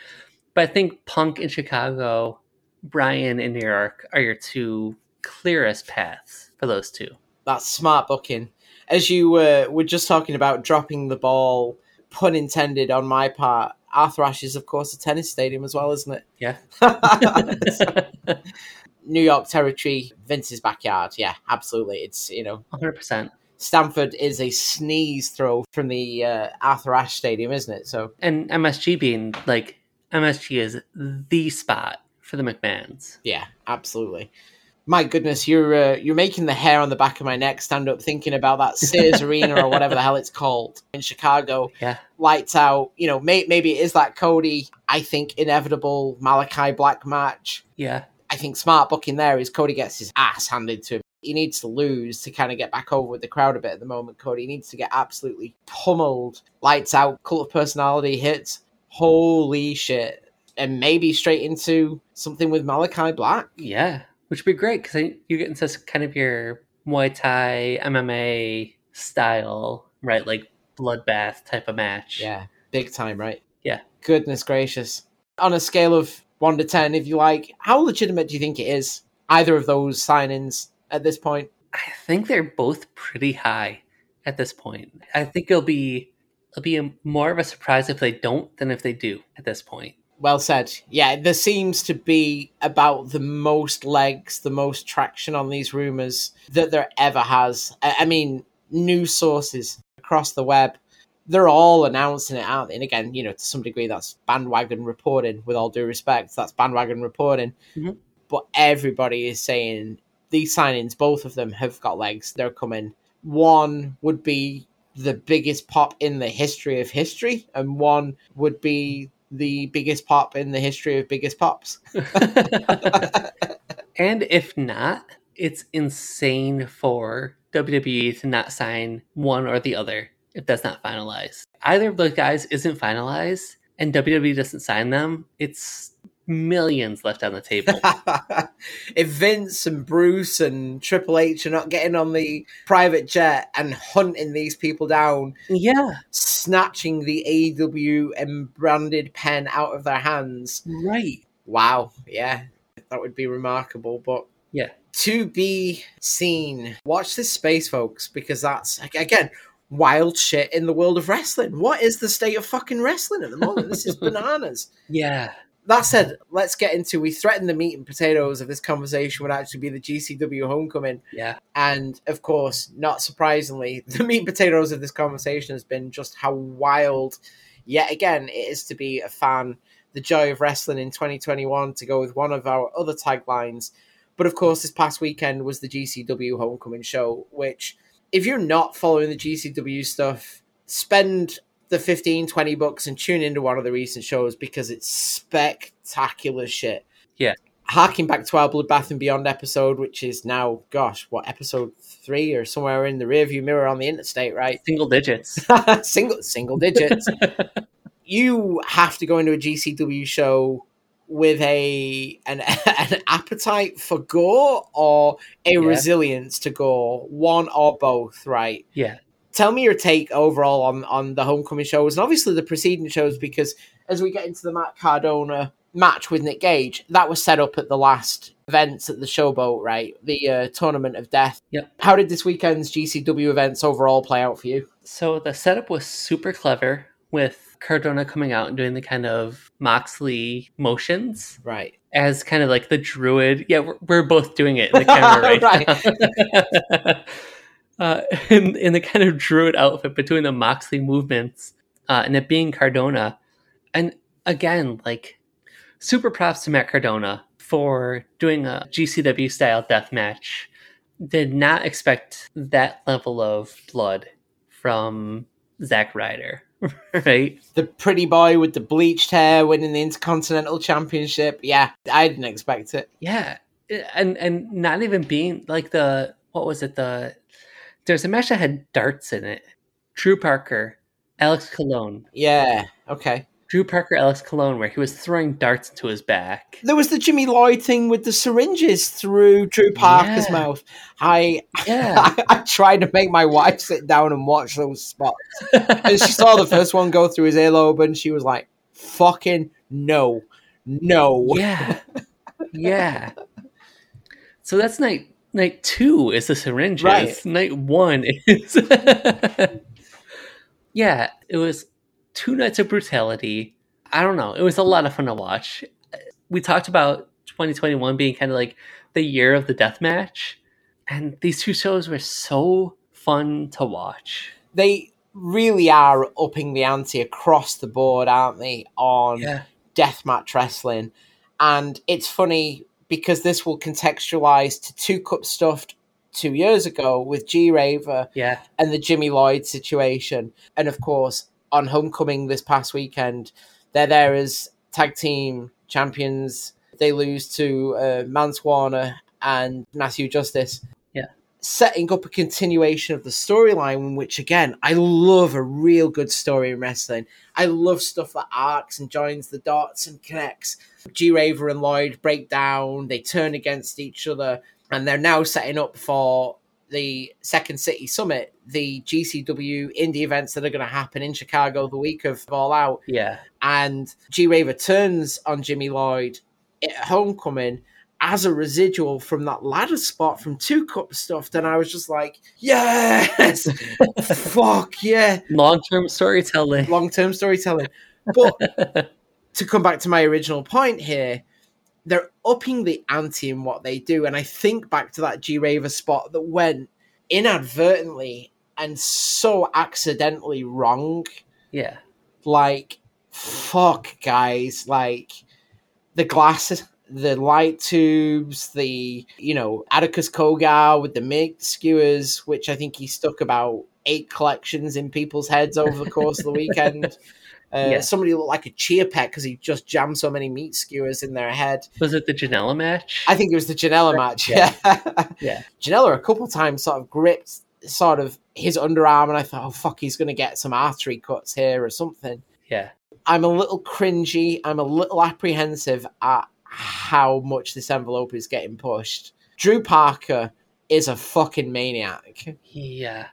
But I think Punk in Chicago, Brian in New York are your two clearest paths for those two. That's smart booking. As you uh, were just talking about dropping the ball, pun intended on my part, Arthur Ashe is, of course, a tennis stadium as well, isn't it? Yeah. New York territory, Vince's backyard. Yeah, absolutely. It's, you know, 100%. Stamford is a sneeze throw from the uh, Arthur Ashe Stadium, isn't it? So, And MSG being like, MSG is the spot for the McMahons. yeah, absolutely. My goodness, you're uh, you're making the hair on the back of my neck stand up thinking about that Sears Arena or whatever the hell it's called in Chicago. Yeah. lights out. You know, may, maybe it is that Cody. I think inevitable Malachi Black match. Yeah. I think smart booking there is Cody gets his ass handed to him. He needs to lose to kind of get back over with the crowd a bit at the moment. Cody needs to get absolutely pummeled. Lights out. Cult of personality hits. Holy shit! And maybe straight into something with Malachi Black. Yeah. Which would be great because you get into kind of your Muay Thai, MMA style, right? Like bloodbath type of match. Yeah, big time, right? Yeah. Goodness gracious. On a scale of one to ten, if you like, how legitimate do you think it is? Either of those signings at this point? I think they're both pretty high. at this point. I think it'll be it'll be a, more of a surprise if they don't than if they do at this point. Well said. Yeah, there seems to be about the most legs, the most traction on these rumors that there ever has. I, mean, news sources across the web, they're all announcing it out. And again, you know, to some degree, that's bandwagon reporting. With all due respect, that's bandwagon reporting. Mhm. But everybody is saying these signings, both of them, have got legs. They're coming. One would be the biggest pop in the history of history, and one would be the biggest pop in the history of biggest pops. and if not, it's insane for WWE to not sign one or the other if that's not finalized. Either of those guys isn't finalized and WWE doesn't sign them, it's millions left on the table. if Vince and Bruce and Triple H are not getting on the private jet and hunting these people down, yeah, snatching the AEW branded pen out of their hands, right. wow, yeah, that would be remarkable. But Yeah. to be seen, watch this space, folks, because that's again wild shit in the world of wrestling. What is the state of fucking wrestling at the moment? This is bananas Yeah. That said, let's get into. We threatened the meat and potatoes of this conversation would actually be the GCW homecoming, Yeah. and of course, not surprisingly, the meat and potatoes of this conversation has been just how wild, yet again, it is to be a fan. The joy of wrestling in 2021, to go with one of our other taglines. But of course, this past weekend was the GCW homecoming show, which, if you're not following the GCW stuff, spend the 15 20 bucks and tune into one of the recent shows because it's spectacular shit Yeah. harking back to our bloodbath and beyond episode which is now gosh what episode three or somewhere in the rearview mirror on the interstate right Single digits. single single digits you have to go into a gcw show with a an, an appetite for gore or a Yeah. resilience to gore one or both right yeah. Tell me your take overall on on the homecoming shows and obviously the preceding shows because as we get into the Matt Cardona match with Nick Gage, that was set up at the last events at the Showboat, right? The uh, tournament of death. Yep. How did this weekend's GCW events overall play out for you? So the setup was super clever with Cardona coming out and doing the kind of Moxley motions Right. as kind of like the druid. Yeah, we're, we're both doing it in the camera right, now. uh, in, in the kind of druid outfit between the Moxley movements uh, and it being Cardona. And again, like super props to Matt Cardona for doing a GCW style death match. Did not expect that level of blood from Zack Ryder, right? The pretty boy with the bleached hair winning the Intercontinental Championship. Yeah, I didn't expect it. Yeah, and and not even being like the what was it the there's a match that had darts in it. Drew Parker, Alex Colon, Yeah, okay. Drew Parker, Alex Colon, where he was throwing darts into his back. There was the Jimmy Lloyd thing with the syringes through Drew Parker's Yeah. mouth. I Yeah, I, I tried to make my wife sit down and watch those spots. And she saw the first one go through his earlobe and she was like, fucking no. No. yeah, yeah. So that's night night two is the syringes. Right. Night one is yeah. It was two nights of brutality. I don't know. It was a lot of fun to watch. We talked about 2021 being kind of like the year of the death match, and these two shows were so fun to watch. They really are upping the ante across the board, aren't they, on Yeah, deathmatch wrestling. And it's funny because this will contextualize to two cup stuffed two years ago with G Raver yeah, and the Jimmy Lloyd situation. And of course, on Homecoming this past weekend, they're there as tag team champions. They lose to uh, Mance Warner and Matthew Justice. Yeah. Setting up a continuation of the storyline, which again, I love a real good story in wrestling. I love stuff that arcs and joins the dots and connects. G Raver and Lloyd break down, they turn against each other, and they're now setting up for the Second City Summit, the GCW indie events that are going to happen in Chicago the week of All Out. yeah, And G Raver turns on Jimmy Lloyd at Homecoming as a residual from that ladder spot from two cup stuff, then I was just like, yes, fuck yeah, Long term storytelling. long term storytelling. But to come back to my original point here, they're upping the ante in what they do. And I think back to that G Raver spot that went inadvertently and so accidentally wrong. yeah. Like, fuck, guys. Like, the glasses, the light tubes, the, you know, Atticus Cogar with the make skewers, which I think he stuck about eight collections in people's heads over the course of the weekend. Uh, Yeah. Somebody looked like a Chia Pet because he just jammed so many meat skewers in their head. Was it the Janela match? I think it was the Janela match. Yeah. Yeah. yeah. Janela a couple times sort of gripped sort of his underarm, and I thought, oh fuck, he's going to get some artery cuts here or something. Yeah. I'm a little cringy. I'm a little apprehensive at how much this envelope is getting pushed. Drew Parker is a fucking maniac. Yeah.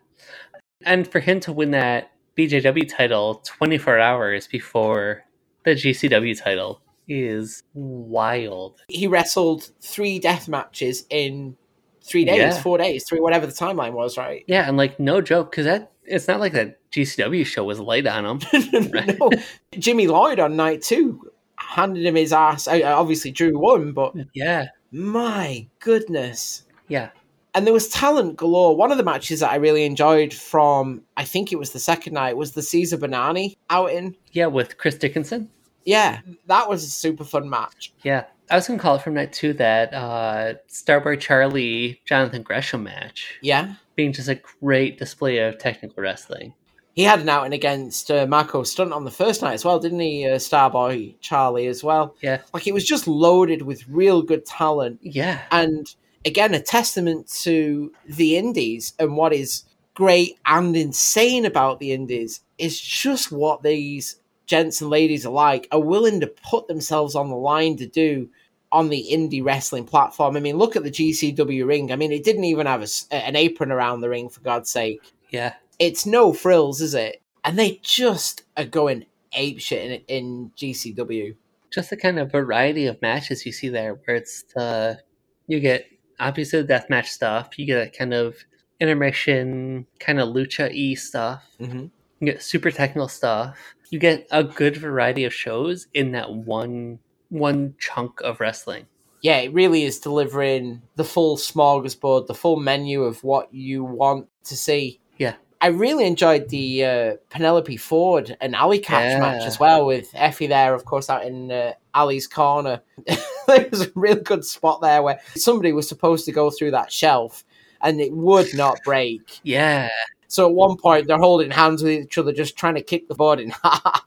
And for him to win that BJW title 24 hours before the GCW title is wild. He wrestled three death matches in three days, Yeah. four days, three, whatever the timeline was, right? Yeah, and like no joke, because that it's not like that GCW show was light on him. no, Jimmy Lloyd on night two handed him his ass. Uh, Obviously, Drew won, but Yeah, my goodness. yeah, And there was talent galore. One of the matches that I really enjoyed from, I think it was the second night, was the Cesar Bononi outing. yeah. With Chris Dickinson. Yeah, that was a super fun match. Yeah, I was gonna call it from night two that uh, Starboy Charlie Jonathan Gresham match Yeah. being just a great display of technical wrestling. He had an outing against uh, Marco Stunt on the first night as well, didn't he? Uh, Starboy Charlie as well. Yeah, Like, it was just loaded with real good talent. yeah, and again a testament to the indies and what is great and insane about the indies is just what these gents and ladies alike are willing to put themselves on the line to do on the indie wrestling platform. I mean, look at the GCW ring. I mean, it didn't even have a an apron around the ring, for God's sake. yeah, It's no frills, is it? And they just are going ape shit in, in GCW. just the kind of variety of matches you see there, where it's the you get obviously the deathmatch stuff, you get that kind of intermission, kind of lucha e stuff, Mm-hmm. you get super technical stuff, you get a good variety of shows in that one one chunk of wrestling. yeah, it really is delivering the full smorgasbord, the full menu of what you want to see. Yeah. I really enjoyed the uh, Penelope Ford and Allie Katch Yeah. match as well, with Effy there, of course, out in uh, Allie's corner. there was a real good spot there where somebody was supposed to go through that shelf and it would not break. Yeah, So at one point, they're holding hands with each other, just trying to kick the board in half.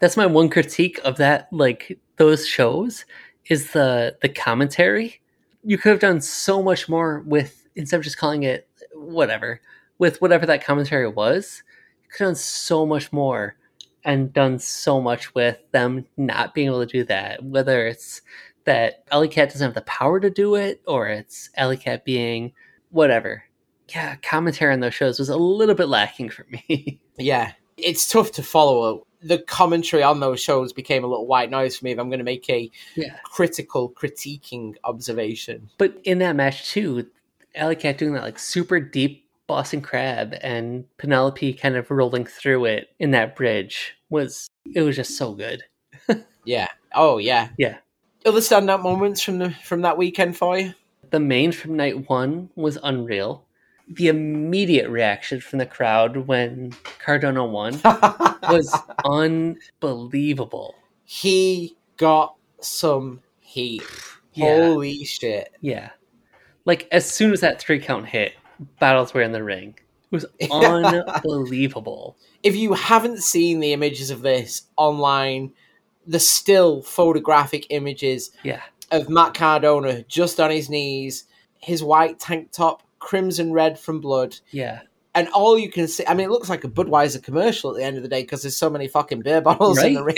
that's my one critique of that like those shows is the the commentary you could have done so much more with instead of just calling it whatever with whatever that commentary was you could have done so much more and done so much with them not being able to do that whether it's that Allie Katch doesn't have the power to do it or it's Allie Katch being whatever yeah commentary on those shows was a little bit lacking for me Yeah, it's tough to follow. up The commentary on those shows became a little white noise for me. If I'm going to make a yeah critical, critiquing observation, But in that match too, Allie Katch doing that like super deep Boston Crab and Penelope kind of rolling through it in that bridge was it was just so good. yeah. Oh yeah, Yeah. Other standout moments from the from that weekend for you? The main from night one was unreal. The immediate reaction from the crowd when Cardona won was unbelievable. he got some heat. Yeah. Holy shit! Yeah. Like as soon as that three count hit, battles were in the ring. It was unbelievable. If you haven't seen the images of this online, the still photographic images Yeah. of Matt Cardona just on his knees, his white tank top, crimson red from blood, Yeah. and all you can see. I mean, it looks like a Budweiser commercial at the end of the day because there's so many fucking beer bottles in the ring.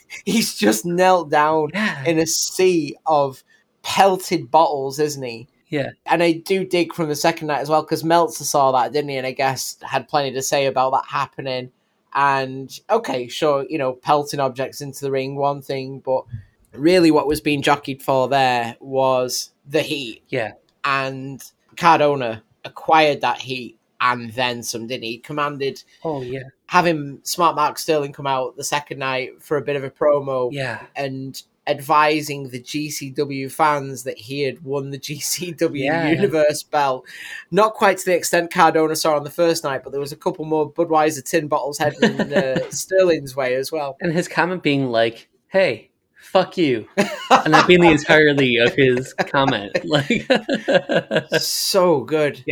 He's just knelt down yeah. in a sea of pelted bottles, isn't he? Yeah. And I do dig from the second night as well because Meltzer saw that, didn't he? And I guess had plenty to say about that happening. And okay, sure, you know, pelting objects into the ring, one thing, but really what was being jockeyed for there was the heat Yeah. and Cardona acquired that heat and then some, didn't he? He commanded Oh yeah. having Smart Mark Sterling come out the second night for a bit of a promo Yeah. and advising the GCW fans that he had won the GCW Yeah. Universe belt. Not quite to the extent Cardona saw on the first night, but there was a couple more Budweiser tin bottles heading uh, Sterling's way as well. And his comment being like, "Hey, fuck you," and that being the entirety of his comment. Like, so good.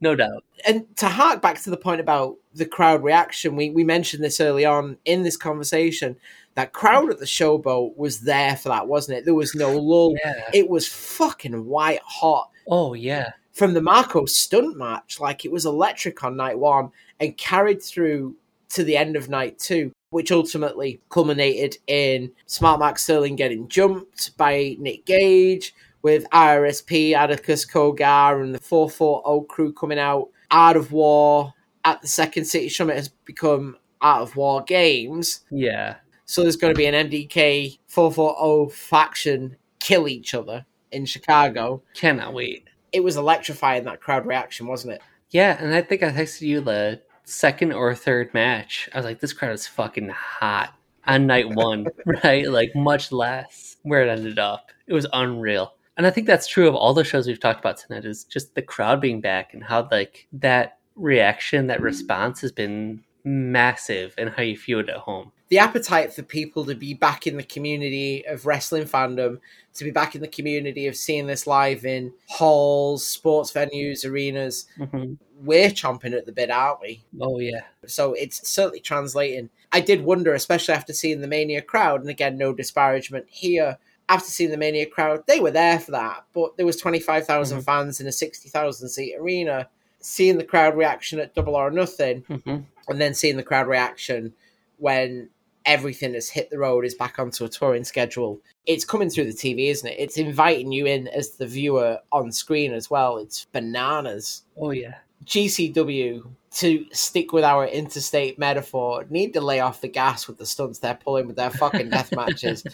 No doubt. and to hark back to the point about the crowd reaction, we, we mentioned this early on in this conversation. That crowd at the showboat was there for that, wasn't it? There was no lull. Yeah. It was fucking white hot Oh yeah. from the Marco stunt match. Like it was electric on night one and carried through to the end of night two, which ultimately culminated in Smart Mark Sterling getting jumped by Nick Gage with IRSP, Atticus Cogar, and the 440 crew coming out. Art of War at the second City Summit has become Art of War Games. Yeah. So there's going to be an MDK 440 faction kill each other in Chicago. Cannot wait. It was electrifying that crowd reaction, wasn't it? Yeah, and I think I texted you the second or third match. I was like, this crowd is fucking hot on night one, right? Like much less where it ended up. It was unreal. And I think that's true of all the shows we've talked about tonight is just the crowd being back and how like that reaction, that response has been massive and how you feel it at home. The appetite for people to be back in the community of wrestling fandom, to be back in the community of seeing this live in halls, sports venues, arenas, hmm we're chomping at the bit, aren't we? Oh yeah. So it's certainly translating. I did wonder, especially after seeing the Mania crowd, and again, no disparagement here. After seeing the Mania crowd, they were there for that, but there was twenty five thousand Mhm. fans in a sixty thousand seat arena. Seeing the crowd reaction at Double or Nothing, hmm and then seeing the crowd reaction when everything has hit the road is back onto a touring schedule. It's coming through the TV, isn't it? It's inviting you in as the viewer on screen as well. It's bananas. Oh yeah. GCW, to stick with our interstate metaphor, need to lay off the gas with the stunts they're pulling with their fucking death matches.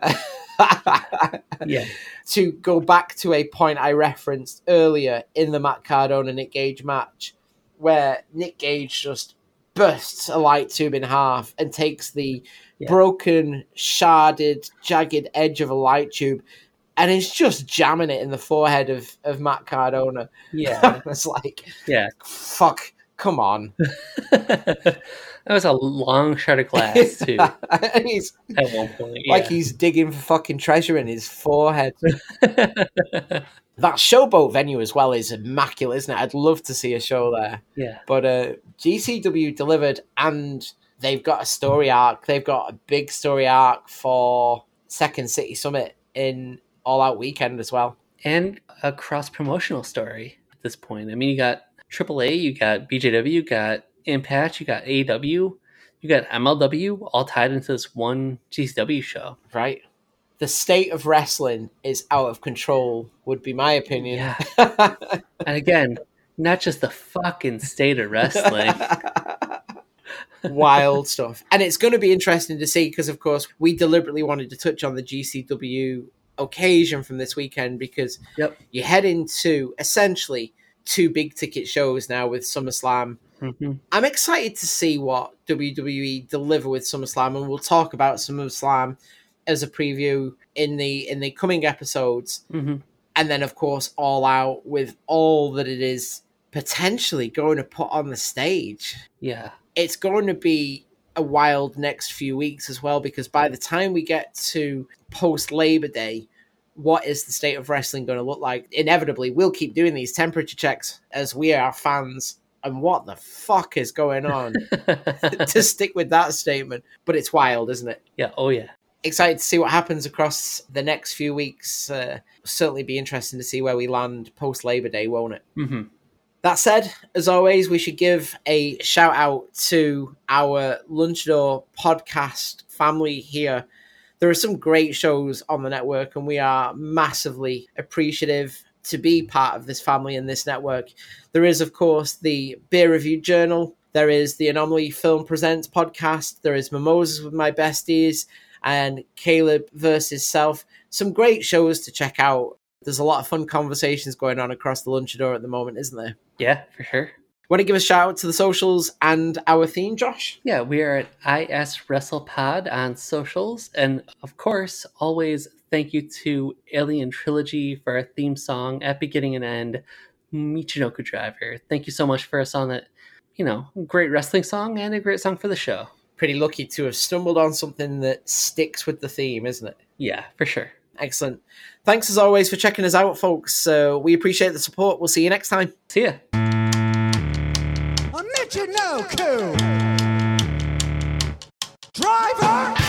Yeah. to go back to a point I referenced earlier in the Matt Cardona Nick Gage match, where Nick Gage just bursts a light tube in half and takes the Yeah. broken, sharded, jagged edge of a light tube and is just jamming it in the forehead of, of Matt Cardona. Yeah. it's like, Yeah. fuck, come on. that was a long shot of glass too. and he's At one point, like he's digging for fucking treasure in his forehead. That showboat venue as well is immaculate, isn't it? I'd love to see a show there. yeah, But uh, GCW delivered, and they've got a story arc. They've got a big story arc for Second City Summit in All Out Weekend as well. and a cross promotional story at this point. I mean, you got AAA, you got BJW, you got Impact, you got AEW, you got MLW, all tied into this one GCW show. Right? The state of wrestling is out of control, would be my opinion. Yeah, and again, not just the fucking state of wrestling. Wild stuff. And it's going to be interesting to see because, of course, we deliberately wanted to touch on the GCW occasion from this weekend because Yep. you head into essentially two big ticket shows now with SummerSlam. Mhm. I'm excited to see what WWE deliver with SummerSlam, and we'll talk about SummerSlam as a preview in the in the coming episodes Mhm. and then of course all out with all that it is potentially going to put on the stage Yeah, it's going to be a wild next few weeks as well because by the time we get to post labor day what is the state of wrestling going to look like inevitably we'll keep doing these temperature checks as we are fans and what the fuck is going on to stick with that statement but it's wild isn't it yeah, oh yeah, excited to see what happens across the next few weeks. Uh, certainly be interesting to see where we land post Labor Day, won't it? Mm-hmm. That said, as always, we should give a shout out to our Lunch Lunchador podcast family here. There are some great shows on the network, and we are massively appreciative to be part of this family and this network. There is, of course, the Beer Review Journal. There is the Anomaly Film Presents podcast. There is Mimosas with My Besties. and Caleb versus Self. Some great shows to check out. There's a lot of fun conversations going on across the lunch Lunchador at the moment, isn't there? Yeah, for sure. Want to give a shout out to the socials and our theme, Josh? Yeah, we are at IS WrestlePod on socials. And of course, always thank you to Alien Trilogy for our theme song at beginning and end, Michinoku Driver. Thank you so much for a song that, you know, great wrestling song and a great song for the show. Pretty lucky to have stumbled on something that sticks with the theme, isn't it? Yeah, for sure. Excellent. Thanks as always for checking us out, folks. So we appreciate the support. We'll see you next time. See ya. A Michinoku! Driver!